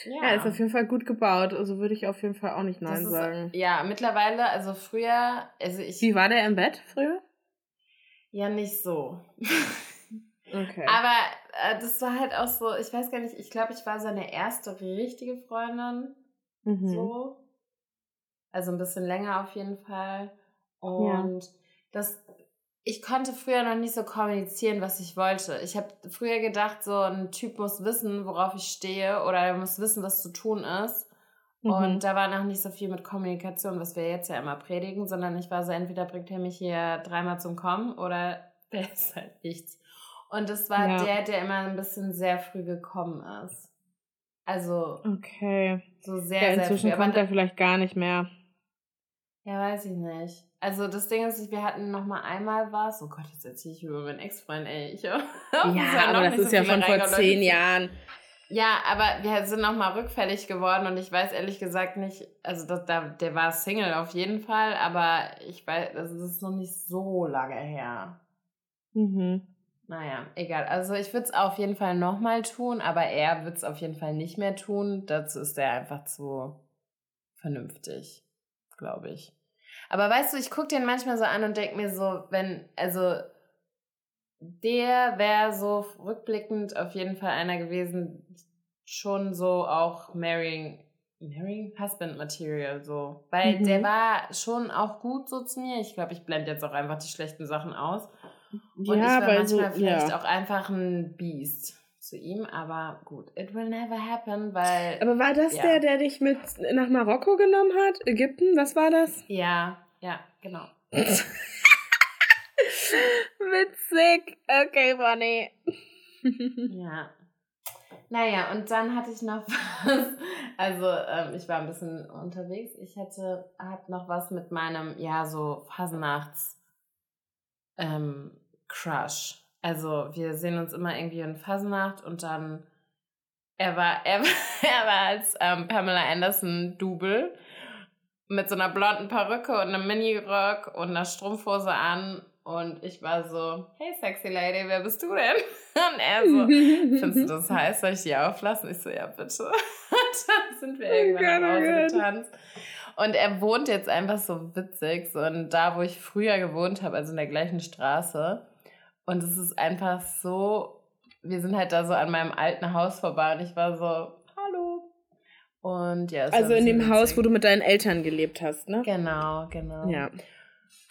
Ja. ja, ist auf jeden Fall gut gebaut. Also würde ich auf jeden Fall auch nicht Nein ist, sagen. Ja, mittlerweile, also früher, also ich. Wie war der im Bett früher? Ja, nicht so. Okay. Aber äh, das war halt auch so, ich weiß gar nicht, ich glaube, ich war seine erste richtige Freundin. Mhm. So. Also ein bisschen länger auf jeden Fall. Und ja. das ich konnte früher noch nicht so kommunizieren, was ich wollte. Ich habe früher gedacht, so ein Typ muss wissen, worauf ich stehe oder er muss wissen, was zu tun ist. Mhm. Und da war noch nicht so viel mit Kommunikation, was wir jetzt ja immer predigen, sondern ich war so, entweder bringt er mich hier dreimal zum Kommen oder [laughs] der ist halt nichts. Und das war ja. der, der immer ein bisschen sehr früh gekommen ist. Also. Okay. So sehr, ja, sehr inzwischen früh. kommt Aber er vielleicht gar nicht mehr. Ja, weiß ich nicht. Also das Ding ist, wir hatten noch mal einmal was. Oh Gott, jetzt erzähle ich über meinen Ex-Freund, ey. Ich, [laughs] ja, Ja, aber das ist ja schon vor zehn Jahren. Ja, aber wir sind noch mal rückfällig geworden und ich weiß ehrlich gesagt nicht, also das, da, der war Single auf jeden Fall, aber ich weiß, also das ist noch nicht so lange her. Mhm. Naja, egal. Also ich würde es auf jeden Fall noch mal tun, aber er wird es auf jeden Fall nicht mehr tun. Dazu ist er einfach zu vernünftig, glaube ich. Aber weißt du, ich gucke den manchmal so an und denke mir so, wenn, also der wäre so rückblickend auf jeden Fall einer gewesen, schon so auch marrying, marrying husband material so. Weil Mhm. der war schon auch gut so zu mir. Ich glaube, ich blende jetzt auch einfach die schlechten Sachen aus. Und ich Ja, war aber manchmal so, vielleicht ja. auch einfach ein Biest zu ihm, aber gut, it will never happen, weil. Aber war das Ja. der, der dich mit nach Marokko genommen hat? Ägypten? Was war das? ja, ja, genau. [laughs] Witzig. Okay, funny. Ja. Naja, und dann hatte ich noch [laughs] was. Also, ähm, ich war ein bisschen unterwegs. Ich hatte hab noch was mit meinem, ja, so Fasnachts ähm, Crush. Also, wir sehen uns immer irgendwie in Fasnacht und dann er war, [laughs] er war, er war als ähm, Pamela Anderson Double mit so einer blonden Perücke und einem Minirock und einer Strumpfhose an. Und ich war so, hey sexy lady, wer bist du denn? [laughs] Und er so, findest du das heiß? Soll ich die auflassen? Ich so, ja, bitte. [laughs] Und dann sind wir irgendwann nach Oh Hause Gott. getanzt. Und er wohnt jetzt einfach so witzig, so in da, wo ich früher gewohnt habe, also in der gleichen Straße. Und es ist einfach so, wir sind halt da so an meinem alten Haus vorbei und ich war so, hallo. Und ja, Also in dem Haus, wo du mit deinen Eltern gelebt hast, ne? Genau, genau. Ja.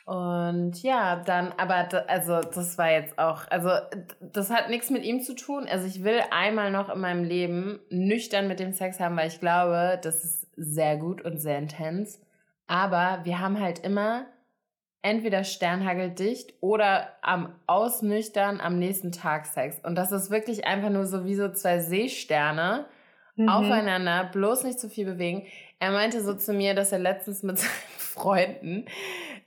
Und ja, dann, aber da, also das war jetzt auch, also das hat nichts mit ihm zu tun. Also ich will einmal noch in meinem Leben nüchtern mit dem Sex haben, weil ich glaube, das ist sehr gut und sehr intens. Aber wir haben halt immer entweder sternhageldicht oder am Ausnüchtern am nächsten Tag Sex. Und das ist wirklich einfach nur so wie so zwei Seesterne Mhm. aufeinander, bloß nicht zu viel bewegen. Er meinte so zu mir, dass er letztens mit [laughs] seinen Freunden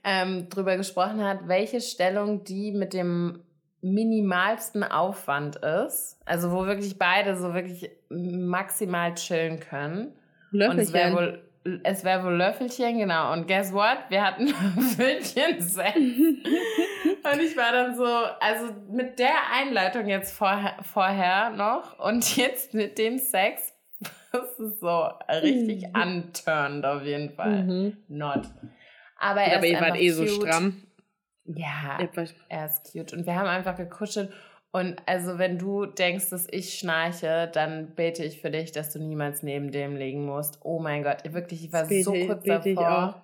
ähm, drüber gesprochen hat, welche Stellung die mit dem minimalsten Aufwand ist. Also wo wirklich beide so wirklich maximal chillen können. Und es wäre Löffelchen. wohl, es wäre wohl Löffelchen, genau. Und guess what? Wir hatten [laughs] Löffelchen Sex. [laughs] Und ich war dann so, also mit der Einleitung jetzt vorher, vorher noch und jetzt mit dem Sex, [laughs] das ist so richtig Mhm. unturned auf jeden Fall. Mhm. Not. Aber er Aber ist ihr wart eh so cute. stramm. Ja, er ist cute. Und wir haben einfach gekuschelt. Und also, wenn du denkst, dass ich schnarche, dann bete ich für dich, dass du niemals neben dem liegen musst. Oh mein Gott, wirklich, ich war Das bete so kurz davor.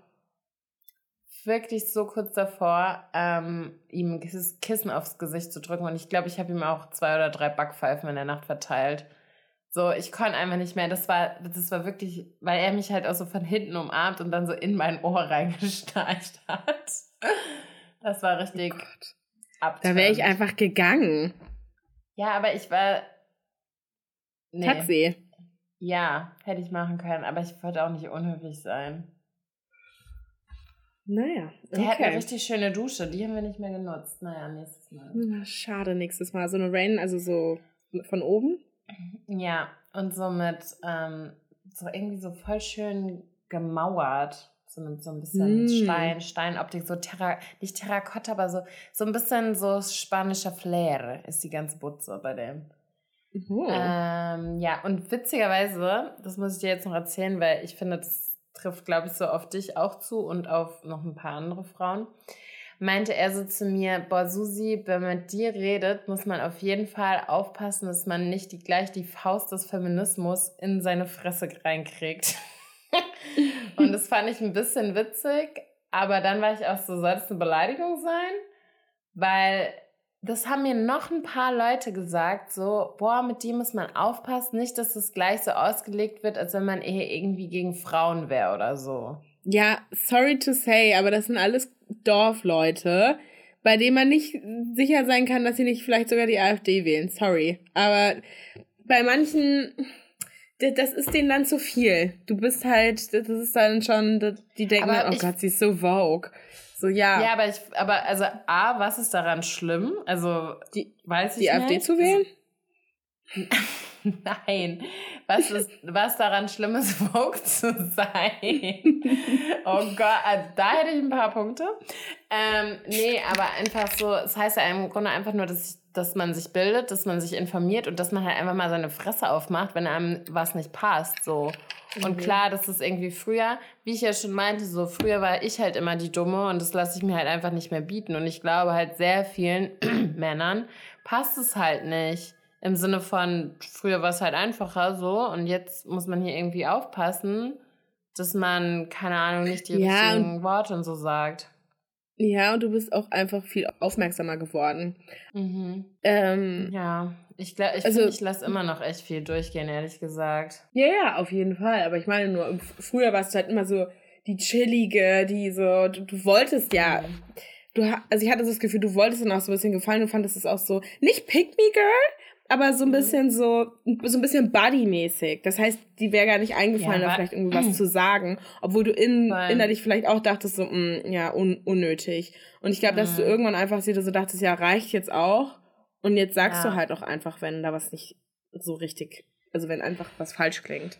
Wirklich so kurz davor, ähm, ihm dieses Kissen aufs Gesicht zu drücken. Und ich glaube, ich habe ihm auch zwei oder drei Backpfeifen in der Nacht verteilt. So, ich konnte einfach nicht mehr. Das war, das war wirklich, weil er mich halt auch so von hinten umarmt und dann so in mein Ohr [laughs] reingeschnarcht hat. Das war richtig Oh Abturnt. Da wäre ich einfach gegangen. Ja, aber ich war. Nee. Taxi. Ja, hätte ich machen können, aber ich wollte auch nicht unhöflich sein. Naja, Der hat eine okay. richtig schöne Dusche, die haben wir nicht mehr genutzt. Naja, nächstes Mal. Na, Schade, nächstes Mal. So eine Rain, also so von oben. Ja, und so mit, ähm, so irgendwie so voll schön gemauert. So mit so ein bisschen Mm. Stein, Steinoptik, so Terra, nicht Terrakotta, aber so, so ein bisschen so spanischer Flair ist die ganze Butze bei dem. Oh. Ähm, ja, und witzigerweise, das muss ich dir jetzt noch erzählen, weil ich finde, das trifft, glaube ich, so auf dich auch zu und auf noch ein paar andere Frauen. Meinte er so zu mir, boah, Susi, wenn man mit dir redet, muss man auf jeden Fall aufpassen, dass man nicht die, gleich die Faust des Feminismus in seine Fresse reinkriegt. [laughs] [laughs] und das fand ich ein bisschen witzig, aber dann war ich auch so, soll das eine Beleidigung sein? Weil das haben mir noch ein paar Leute gesagt, so, boah, mit dir muss man aufpassen, nicht, dass das gleich so ausgelegt wird, als wenn man eher irgendwie gegen Frauen wäre oder so. Ja, sorry to say, aber das sind alles Dorfleute, bei denen man nicht sicher sein kann, dass sie nicht vielleicht sogar die AfD wählen. Sorry. Aber bei manchen das ist denen dann zu viel. Du bist halt, das ist dann schon, die denken, aber oh Gott, sie ist so Vogue. So, ja. Ja, aber ich, aber also A, was ist daran schlimm? Also, die, weiß ich die nicht. Die AfD zu wählen? [laughs] Nein. Was ist, was daran schlimm ist, [laughs] Vogue zu sein? oh Gott, also da hätte ich ein paar Punkte. Ähm, nee, aber einfach so, es das heißt ja im Grunde einfach nur, dass ich dass man sich bildet, dass man sich informiert und dass man halt einfach mal seine Fresse aufmacht, wenn einem was nicht passt. So. Und mhm. klar, das ist irgendwie früher, wie ich ja schon meinte, so früher war ich halt immer die Dumme und das lasse ich mir halt einfach nicht mehr bieten. Und ich glaube halt sehr vielen [clears throat] Männern passt es halt nicht. Im Sinne von, früher war es halt einfacher so und jetzt muss man hier irgendwie aufpassen, dass man, keine Ahnung, nicht die ja, richtigen Worte und so sagt. Ja, und du bist auch einfach viel aufmerksamer geworden. Mhm. Ähm, ja, ich glaube, ich, also, ich lasse immer noch echt viel durchgehen, ehrlich gesagt. Ja, ja, auf jeden Fall. Aber ich meine nur, früher warst du halt immer so die chillige, die so, du, du wolltest ja. Mhm. Du, also ich hatte so das Gefühl, du wolltest dann auch so ein bisschen gefallen. Du fandest es auch so, nicht Pick Me Girl, aber so ein mhm. bisschen so, so ein bisschen Buddy-mäßig. Das heißt, die wäre gar nicht eingefallen, ja, da vielleicht irgendwie was zu sagen, obwohl du in, innerlich vielleicht auch dachtest, so, mh, mm, ja, un, unnötig. Und ich glaube, dass du mhm. irgendwann einfach so dachtest, ja, reicht jetzt auch. Und jetzt sagst ja. du halt auch einfach, wenn da was nicht so richtig, also wenn einfach was falsch klingt.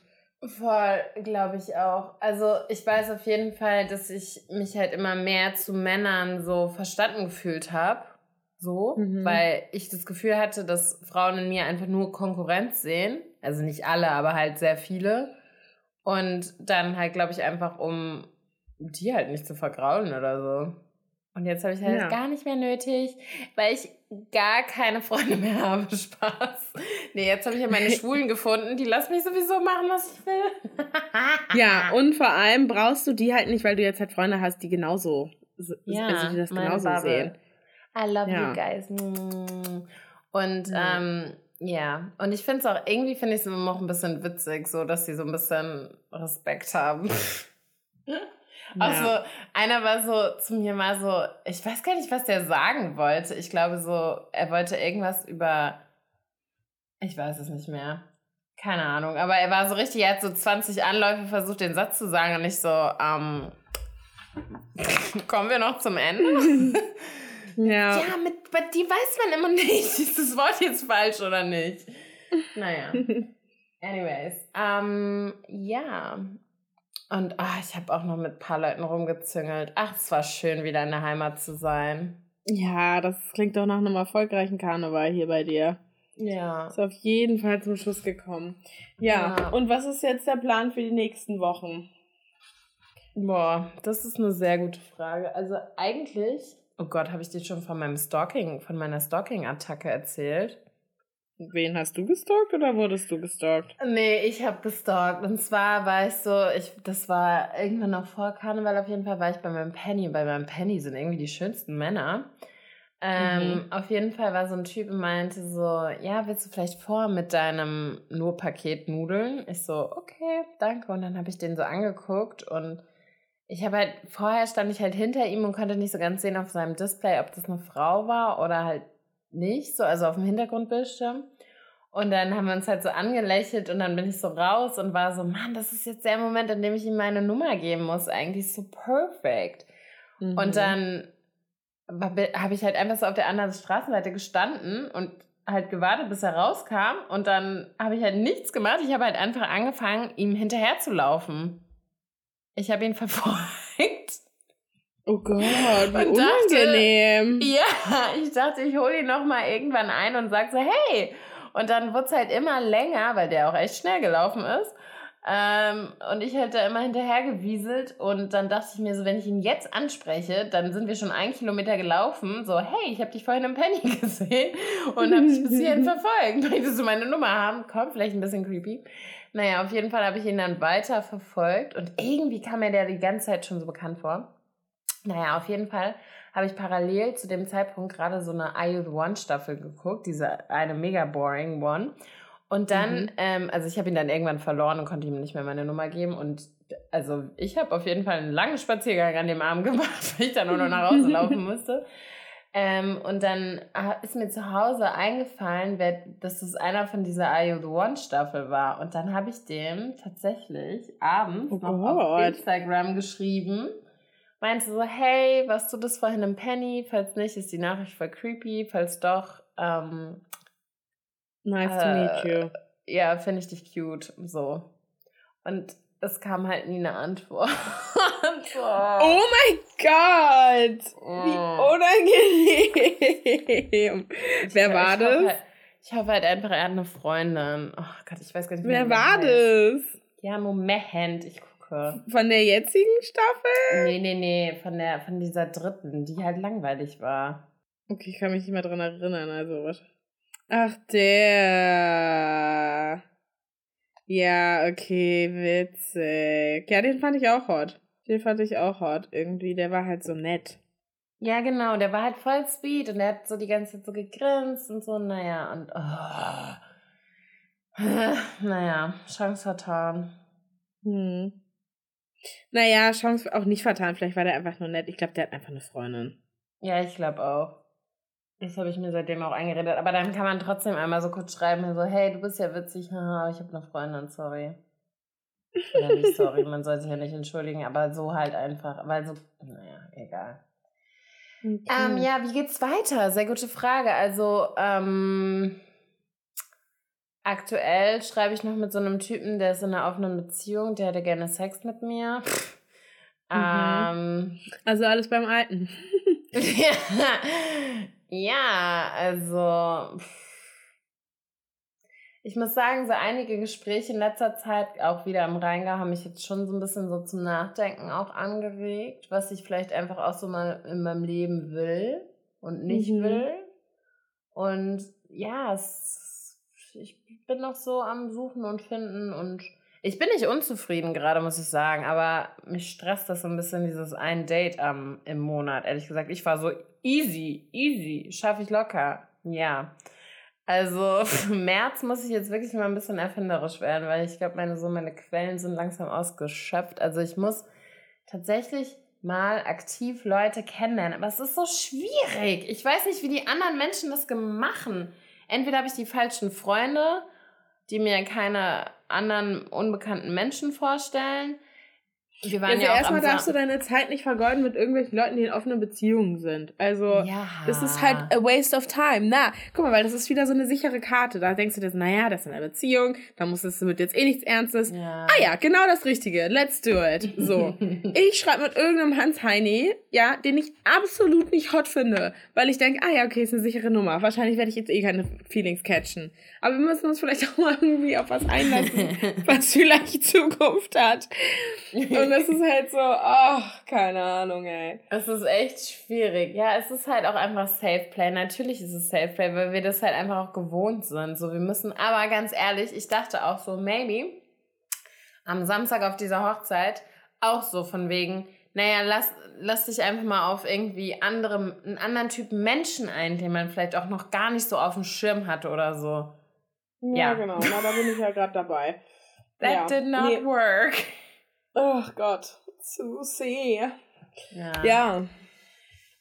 Voll, glaube ich auch. Also ich weiß auf jeden Fall, dass ich mich halt immer mehr zu Männern so verstanden gefühlt habe so, mhm. weil ich das Gefühl hatte, dass Frauen in mir einfach nur Konkurrenz sehen. Also nicht alle, aber halt sehr viele. Und dann halt, glaube ich, einfach, um die halt nicht zu vergraulen oder so. Und jetzt habe ich halt ja. gar nicht mehr nötig, weil ich gar keine Freunde mehr habe. [laughs] Spaß. Nee, jetzt habe ich ja meine [laughs] Schwulen gefunden, die lassen mich sowieso machen, was ich will. [laughs] ja, und vor allem brauchst du die halt nicht, weil du jetzt halt Freunde hast, die genauso, ja, also die das genauso sehen. I love ja. you guys. Und ja, ähm, ja. und ich finde es auch, irgendwie finde ich es immer noch ein bisschen witzig, so dass sie so ein bisschen Respekt haben. [laughs] Ja. Also, einer war so zu mir mal so, ich weiß gar nicht, was der sagen wollte. Ich glaube so, er wollte irgendwas über, ich weiß es nicht mehr. Keine Ahnung, aber er war so richtig, er hat so 20 Anläufe versucht, den Satz zu sagen und ich so, ähm, [laughs] kommen wir noch zum Ende? [laughs] [laughs] Ja. Ja, mit, mit die weiß man immer nicht. [laughs] Ist das Wort jetzt falsch oder nicht? Naja. [laughs] Anyways. Ähm, ja. Und ach, ich habe auch noch mit ein paar Leuten rumgezüngelt. Ach, es war schön, wieder in der Heimat zu sein. Ja, das klingt doch nach einem erfolgreichen Karneval hier bei dir. Ja. Ist auf jeden Fall zum Schluss gekommen. Ja. ja. Und was ist jetzt der Plan für die nächsten Wochen? Boah, das ist eine sehr gute Frage. Also eigentlich Oh Gott, habe ich dir schon von meinem Stalking, von meiner Stalking-Attacke erzählt? Wen hast du gestalkt oder wurdest du gestalkt? Nee, ich habe gestalkt. Und zwar war ich so, ich, das war irgendwann noch vor Karneval auf jeden Fall, war ich bei meinem Penny. Bei meinem Penny sind irgendwie die schönsten Männer. Ähm, mhm. Auf jeden Fall war so ein Typ und meinte so, ja, willst du vielleicht vor mit deinem nur Paket Nudeln? Ich so, okay, danke. Und dann habe ich den so angeguckt und ich habe halt, vorher stand ich halt hinter ihm und konnte nicht so ganz sehen auf seinem Display, ob das eine Frau war oder halt nicht, so, also auf dem Hintergrundbildschirm. Und dann haben wir uns halt so angelächelt und dann bin ich so raus und war so, Mann, das ist jetzt der Moment, in dem ich ihm meine Nummer geben muss, eigentlich so perfekt. Mhm. Und dann habe ich halt einfach so auf der anderen Straßenseite gestanden und halt gewartet, bis er rauskam und dann habe ich halt nichts gemacht. Ich habe halt einfach angefangen, ihm hinterher zu laufen. Ich habe ihn [laughs] verfolgt. Oh Gott, wie und unangenehm. Dachte, ja, ich dachte, ich hole ihn noch mal irgendwann ein und sage so, hey. Und dann wurde es halt immer länger, weil der auch echt schnell gelaufen ist. Ähm, und ich halt da immer hinterher gewieselt und dann dachte ich mir so, wenn ich ihn jetzt anspreche, dann sind wir schon einen Kilometer gelaufen. So, hey, ich habe dich vorhin im Penny [laughs] gesehen und habe dich bis hierhin [laughs] verfolgt. Möchtest du meine Nummer haben? Komm, vielleicht ein bisschen creepy. Naja, auf jeden Fall habe ich ihn dann weiter verfolgt und irgendwie kam mir der die ganze Zeit schon so bekannt vor. Naja, auf jeden Fall habe ich parallel zu dem Zeitpunkt gerade so eine I Youth One Staffel geguckt, diese eine mega boring One. Und dann, mhm. ähm, also ich habe ihn dann irgendwann verloren und konnte ihm nicht mehr meine Nummer geben. Und also ich habe auf jeden Fall einen langen Spaziergang an dem Abend [laughs] gemacht, weil ich dann nur noch nach Hause laufen musste. Ähm, und dann ist mir zu Hause eingefallen, dass das einer von dieser You the One Staffel war. Und dann habe ich dem tatsächlich abends oh noch auf Instagram geschrieben. Meinte so, hey, warst du das vorhin im Penny? Falls nicht, ist die Nachricht voll creepy. Falls doch, ähm, Nice äh, to meet you. Ja, finde ich dich cute. So. Und es kam halt nie eine Antwort. oh mein Gott! Wie oh. unangenehm. Ich Wer war ich das? Hoffe, halt, ich hoffe halt einfach, er hat eine Freundin. Oh Gott, ich weiß gar nicht, Wer war das? Ja, Moment, ich gucke. Von der jetzigen Staffel? Nee, nee, nee, von, der, von dieser dritten, die halt langweilig war. Okay, ich kann mich nicht mehr dran erinnern, also was. Ach, der. Ja, okay, witzig. Ja, den fand ich auch hot. Den fand ich auch hot. Irgendwie, der war halt so nett. Ja, genau, der war halt voll sweet und der hat so die ganze Zeit so gegrinst und so, naja, und oh. [laughs] naja, Chance vertan. Hm. Naja, Chance auch nicht vertan. Vielleicht war der einfach nur nett. Ich glaube, der hat einfach eine Freundin. Ja, ich glaube auch. Das habe ich mir seitdem auch eingeredet. Aber dann kann man trotzdem einmal so kurz schreiben, so, hey, du bist ja witzig, haha, ich habe eine Freundin, sorry. Oder nicht sorry, man soll sich ja nicht entschuldigen, aber so halt einfach, weil so, naja, egal. Okay. Ähm, ja, wie geht's weiter? Sehr gute Frage. Also, ähm, aktuell schreibe ich noch mit so einem Typen, der ist in einer offenen Beziehung, der hätte gerne Sex mit mir. Mhm. Ähm, also alles beim Alten. [laughs] [laughs] Ja, also ich muss sagen, so einige Gespräche in letzter Zeit, auch wieder im Rheingau, haben mich jetzt schon so ein bisschen so zum Nachdenken auch angeregt, was ich vielleicht einfach auch so mal in meinem Leben will und nicht mhm. will. Und ja, es, ich bin noch so am Suchen und Finden und ich bin nicht unzufrieden gerade, muss ich sagen, aber mich stresst das so ein bisschen, dieses ein Date am, im Monat, ehrlich gesagt. Ich war so easy, easy, schaffe ich locker. Ja. Also [laughs] März muss ich jetzt wirklich mal ein bisschen erfinderisch werden, weil ich glaube, meine so meine Quellen sind langsam ausgeschöpft. Also ich muss tatsächlich mal aktiv Leute kennenlernen, aber es ist so schwierig. Ich weiß nicht, wie die anderen Menschen das machen. Entweder habe ich die falschen Freunde, die mir keine anderen unbekannten Menschen vorstellen. Wir waren also ja erstmal darfst du deine Zeit nicht vergeuden mit irgendwelchen Leuten, die in offenen Beziehungen sind. Also ja. das ist halt a waste of time. Na, guck mal, weil das ist wieder so eine sichere Karte. Da denkst du dir, naja, das ist eine Beziehung, da muss es mit jetzt eh nichts Ernstes. Ja. Ah ja, genau das Richtige. Let's do it. So. [laughs] ich schreibe mit irgendeinem Hans Heini, ja, den ich absolut nicht hot finde, weil ich denke, ah ja, okay, ist eine sichere Nummer. Wahrscheinlich werde ich jetzt eh keine Feelings catchen. Aber wir müssen uns vielleicht [laughs] auch mal irgendwie auf was einlassen, [laughs] was vielleicht Zukunft hat. Und das ist halt so, ach, keine Ahnung, ey. Es ist echt schwierig. Ja, es ist halt auch einfach Safe Play. Natürlich ist es Safe Play, weil wir das halt einfach auch gewohnt sind. So, wir müssen, aber ganz ehrlich, ich dachte auch so, maybe am Samstag auf dieser Hochzeit auch so von wegen, naja, lass, lass dich einfach mal auf irgendwie andere, einen anderen Typen Menschen ein, den man vielleicht auch noch gar nicht so auf dem Schirm hatte oder so. Ja, ja. genau. Na, da bin ich ja gerade dabei. That ja. did not nee. work. Oh Gott, zu sehr. Ja. ja.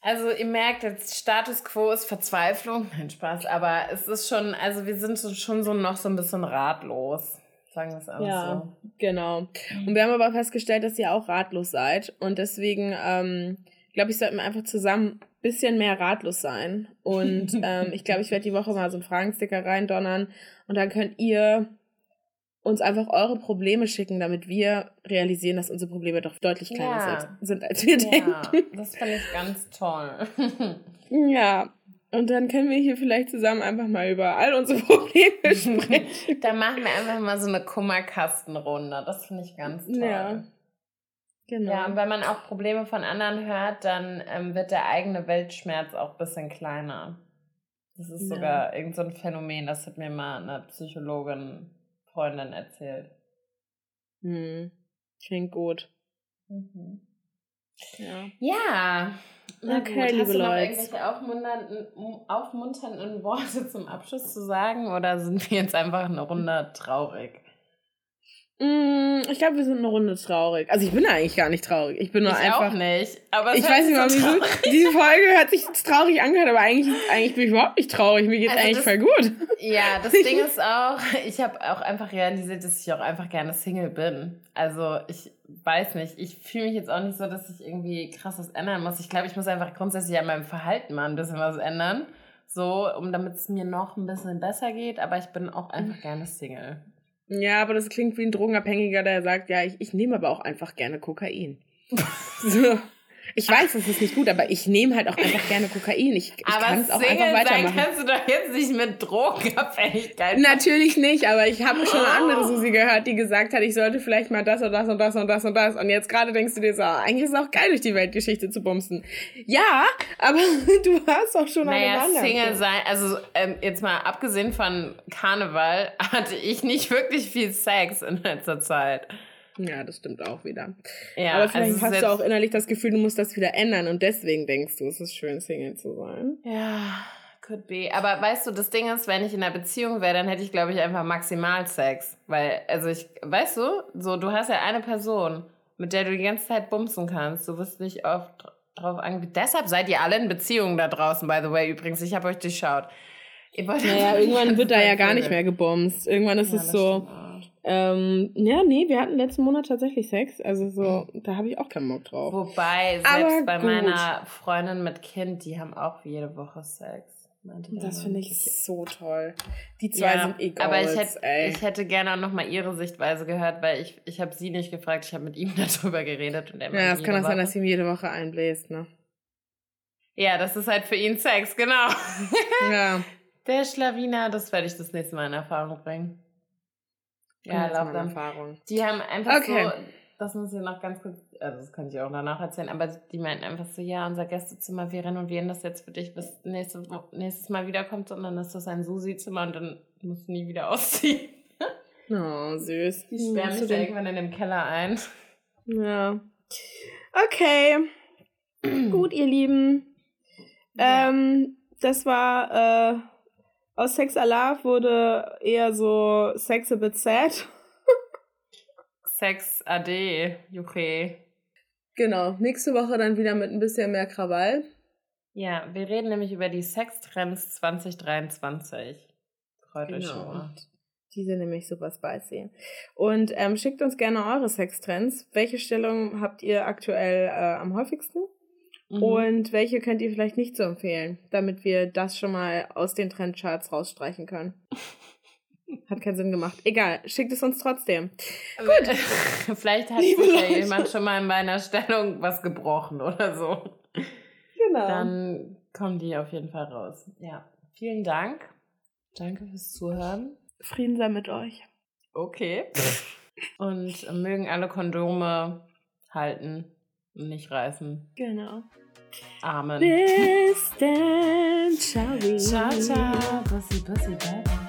Also ihr merkt, jetzt Status Quo ist Verzweiflung. Nein, Spaß. Aber es ist schon, also wir sind schon so noch so ein bisschen ratlos. Sagen wir es einfach ja, so. genau. Und wir haben aber festgestellt, dass ihr auch ratlos seid. Und deswegen, ähm, glaube ich, sollten wir einfach zusammen ein bisschen mehr ratlos sein. Und [laughs] ähm, ich glaube, ich werde die Woche mal so einen Fragensticker reindonnern. Und dann könnt ihr uns einfach eure Probleme schicken, damit wir realisieren, dass unsere Probleme doch deutlich kleiner ja. sind, als wir ja, denken. Das fand ich ganz toll. [laughs] ja. Und dann können wir hier vielleicht zusammen einfach mal über all unsere [laughs] Probleme sprechen. da machen wir einfach mal so eine Kummerkastenrunde. Das finde ich ganz toll. Ja. Genau. Ja, und wenn man auch Probleme von anderen hört, dann ähm, wird der eigene Weltschmerz auch ein bisschen kleiner. Das ist ja. sogar irgendein so Phänomen, das hat mir mal eine Psychologin Freundin erzählt. Hm. Klingt gut. Mhm. Ja. Ja. Na okay, gut. liebe Hast du noch Leute. irgendwelche aufmunternden, aufmunternden Worte zum Abschluss zu sagen oder sind wir jetzt einfach eine Runde traurig? Mm, ich glaube, wir sind eine Runde traurig. Also ich bin eigentlich gar nicht traurig. Ich bin nur ich einfach. auch nicht. Aber ich weiß nicht warum so wieso. Diese Folge hat sich traurig angehört, aber eigentlich, eigentlich bin ich überhaupt nicht traurig. Mir geht's also eigentlich das, voll gut. Ja, [laughs] das Ding ist auch, ich habe auch einfach realisiert, dass ich auch einfach gerne Single bin. Also ich weiß nicht, ich fühle mich jetzt auch nicht so, dass ich irgendwie krass was ändern muss. Ich glaube, ich muss einfach grundsätzlich an meinem Verhalten mal ein bisschen was ändern. So, um damit es mir noch ein bisschen besser geht, aber ich bin auch einfach gerne Single. Ja, aber das klingt wie ein Drogenabhängiger, der sagt, ja, ich, ich nehme aber auch einfach gerne Kokain. [laughs] so. Ich weiß, das ist nicht gut, aber ich nehme halt auch einfach gerne Kokain. Ich, ich kann es auch einfach weitermachen. Sein kannst du doch jetzt nicht mit Drogenabhängigkeit. Natürlich nicht, aber ich habe schon eine andere Susi gehört, die gesagt hat, ich sollte vielleicht mal das und das und das und das und das. Und jetzt gerade denkst du dir so, eigentlich ist es auch geil, durch die Weltgeschichte zu bumsen. Ja, aber [laughs] du hast auch schon naja, eine Single sein, also ähm, jetzt mal abgesehen von Karneval, [laughs] hatte ich nicht wirklich viel Sex in letzter Zeit. Ja, das stimmt auch wieder. Ja, Aber vielleicht also hast du auch innerlich das Gefühl, du musst das wieder ändern und deswegen denkst du, es ist schön, Single zu sein. Ja, could be. Aber weißt du, das Ding ist, wenn ich in einer Beziehung wäre, dann hätte ich, glaube ich, einfach maximal Sex. Weil, also ich, weißt du, so, du hast ja eine Person, mit der du die ganze Zeit bumsen kannst. Du wirst nicht oft drauf angewiesen. Deshalb seid ihr alle in Beziehungen da draußen, by the way, übrigens. Ich habe euch durchschaut. Ihr wollt naja, [laughs] irgendwann wird da ja gar nicht mehr gebumst. Irgendwann ist ja, es so. Stimmt ähm, ja, nee, wir hatten letzten Monat tatsächlich Sex. Also so, da habe ich auch keinen Bock drauf. Wobei, selbst Aber bei gut. meiner Freundin mit Kind, die haben auch jede Woche Sex. Das finde ich so toll. Die zwei ja, sind eh Aber ich hätte, ich hätte gerne auch nochmal ihre Sichtweise gehört, weil ich, ich habe sie nicht gefragt, ich habe mit ihm [laughs] darüber geredet. Und er ja, es kann auch sein, dass sie ihm jede Woche einbläst, ne? Ja, das ist halt für ihn Sex, genau. [laughs] Ja. Der Schlawiner, das werde ich das nächste Mal in Erfahrung bringen. Ja, laut Erfahrung. Die haben einfach okay. so, das muss ich noch ganz kurz, also das kann ich auch danach erzählen, aber die meinten einfach so, ja, unser Gästezimmer, wir renovieren das jetzt für dich, bis nächste, nächstes Mal wiederkommt und dann ist das ein Susi-Zimmer und dann musst du nie wieder [laughs] ausziehen. Oh, süß. Die sperren mich da irgendwann in dem Keller ein. Ja. Okay. [clears throat] Gut, ihr Lieben. Ja. Ähm, das war äh, aus Sex Alarv wurde eher so Sex a bit sad. Sex AD, Juche. Genau, nächste Woche dann wieder mit ein bisschen mehr Krawall. Ja, wir reden nämlich über die Sextrends 2023. Freut genau. euch schon. Die sind nämlich super spicy. Und ähm, schickt uns gerne eure Sextrends. Welche Stellung habt ihr aktuell äh, am häufigsten? Mhm. Und welche könnt ihr vielleicht nicht so empfehlen, damit wir das schon mal aus den Trendcharts rausstreichen können? [laughs] Hat keinen Sinn gemacht. Egal, schickt es uns trotzdem. Gut. [laughs] vielleicht hat sich ja jemand schon mal in meiner Stellung was gebrochen oder so. Genau. Dann kommen die auf jeden Fall raus. Ja. Vielen Dank. Danke fürs Zuhören. Frieden sei mit euch. Okay. [laughs] Und mögen alle Kondome halten und nicht reißen. Genau. Amen. Bis dann. Ciao. Ciao, ciao. Pussy, bye, bye.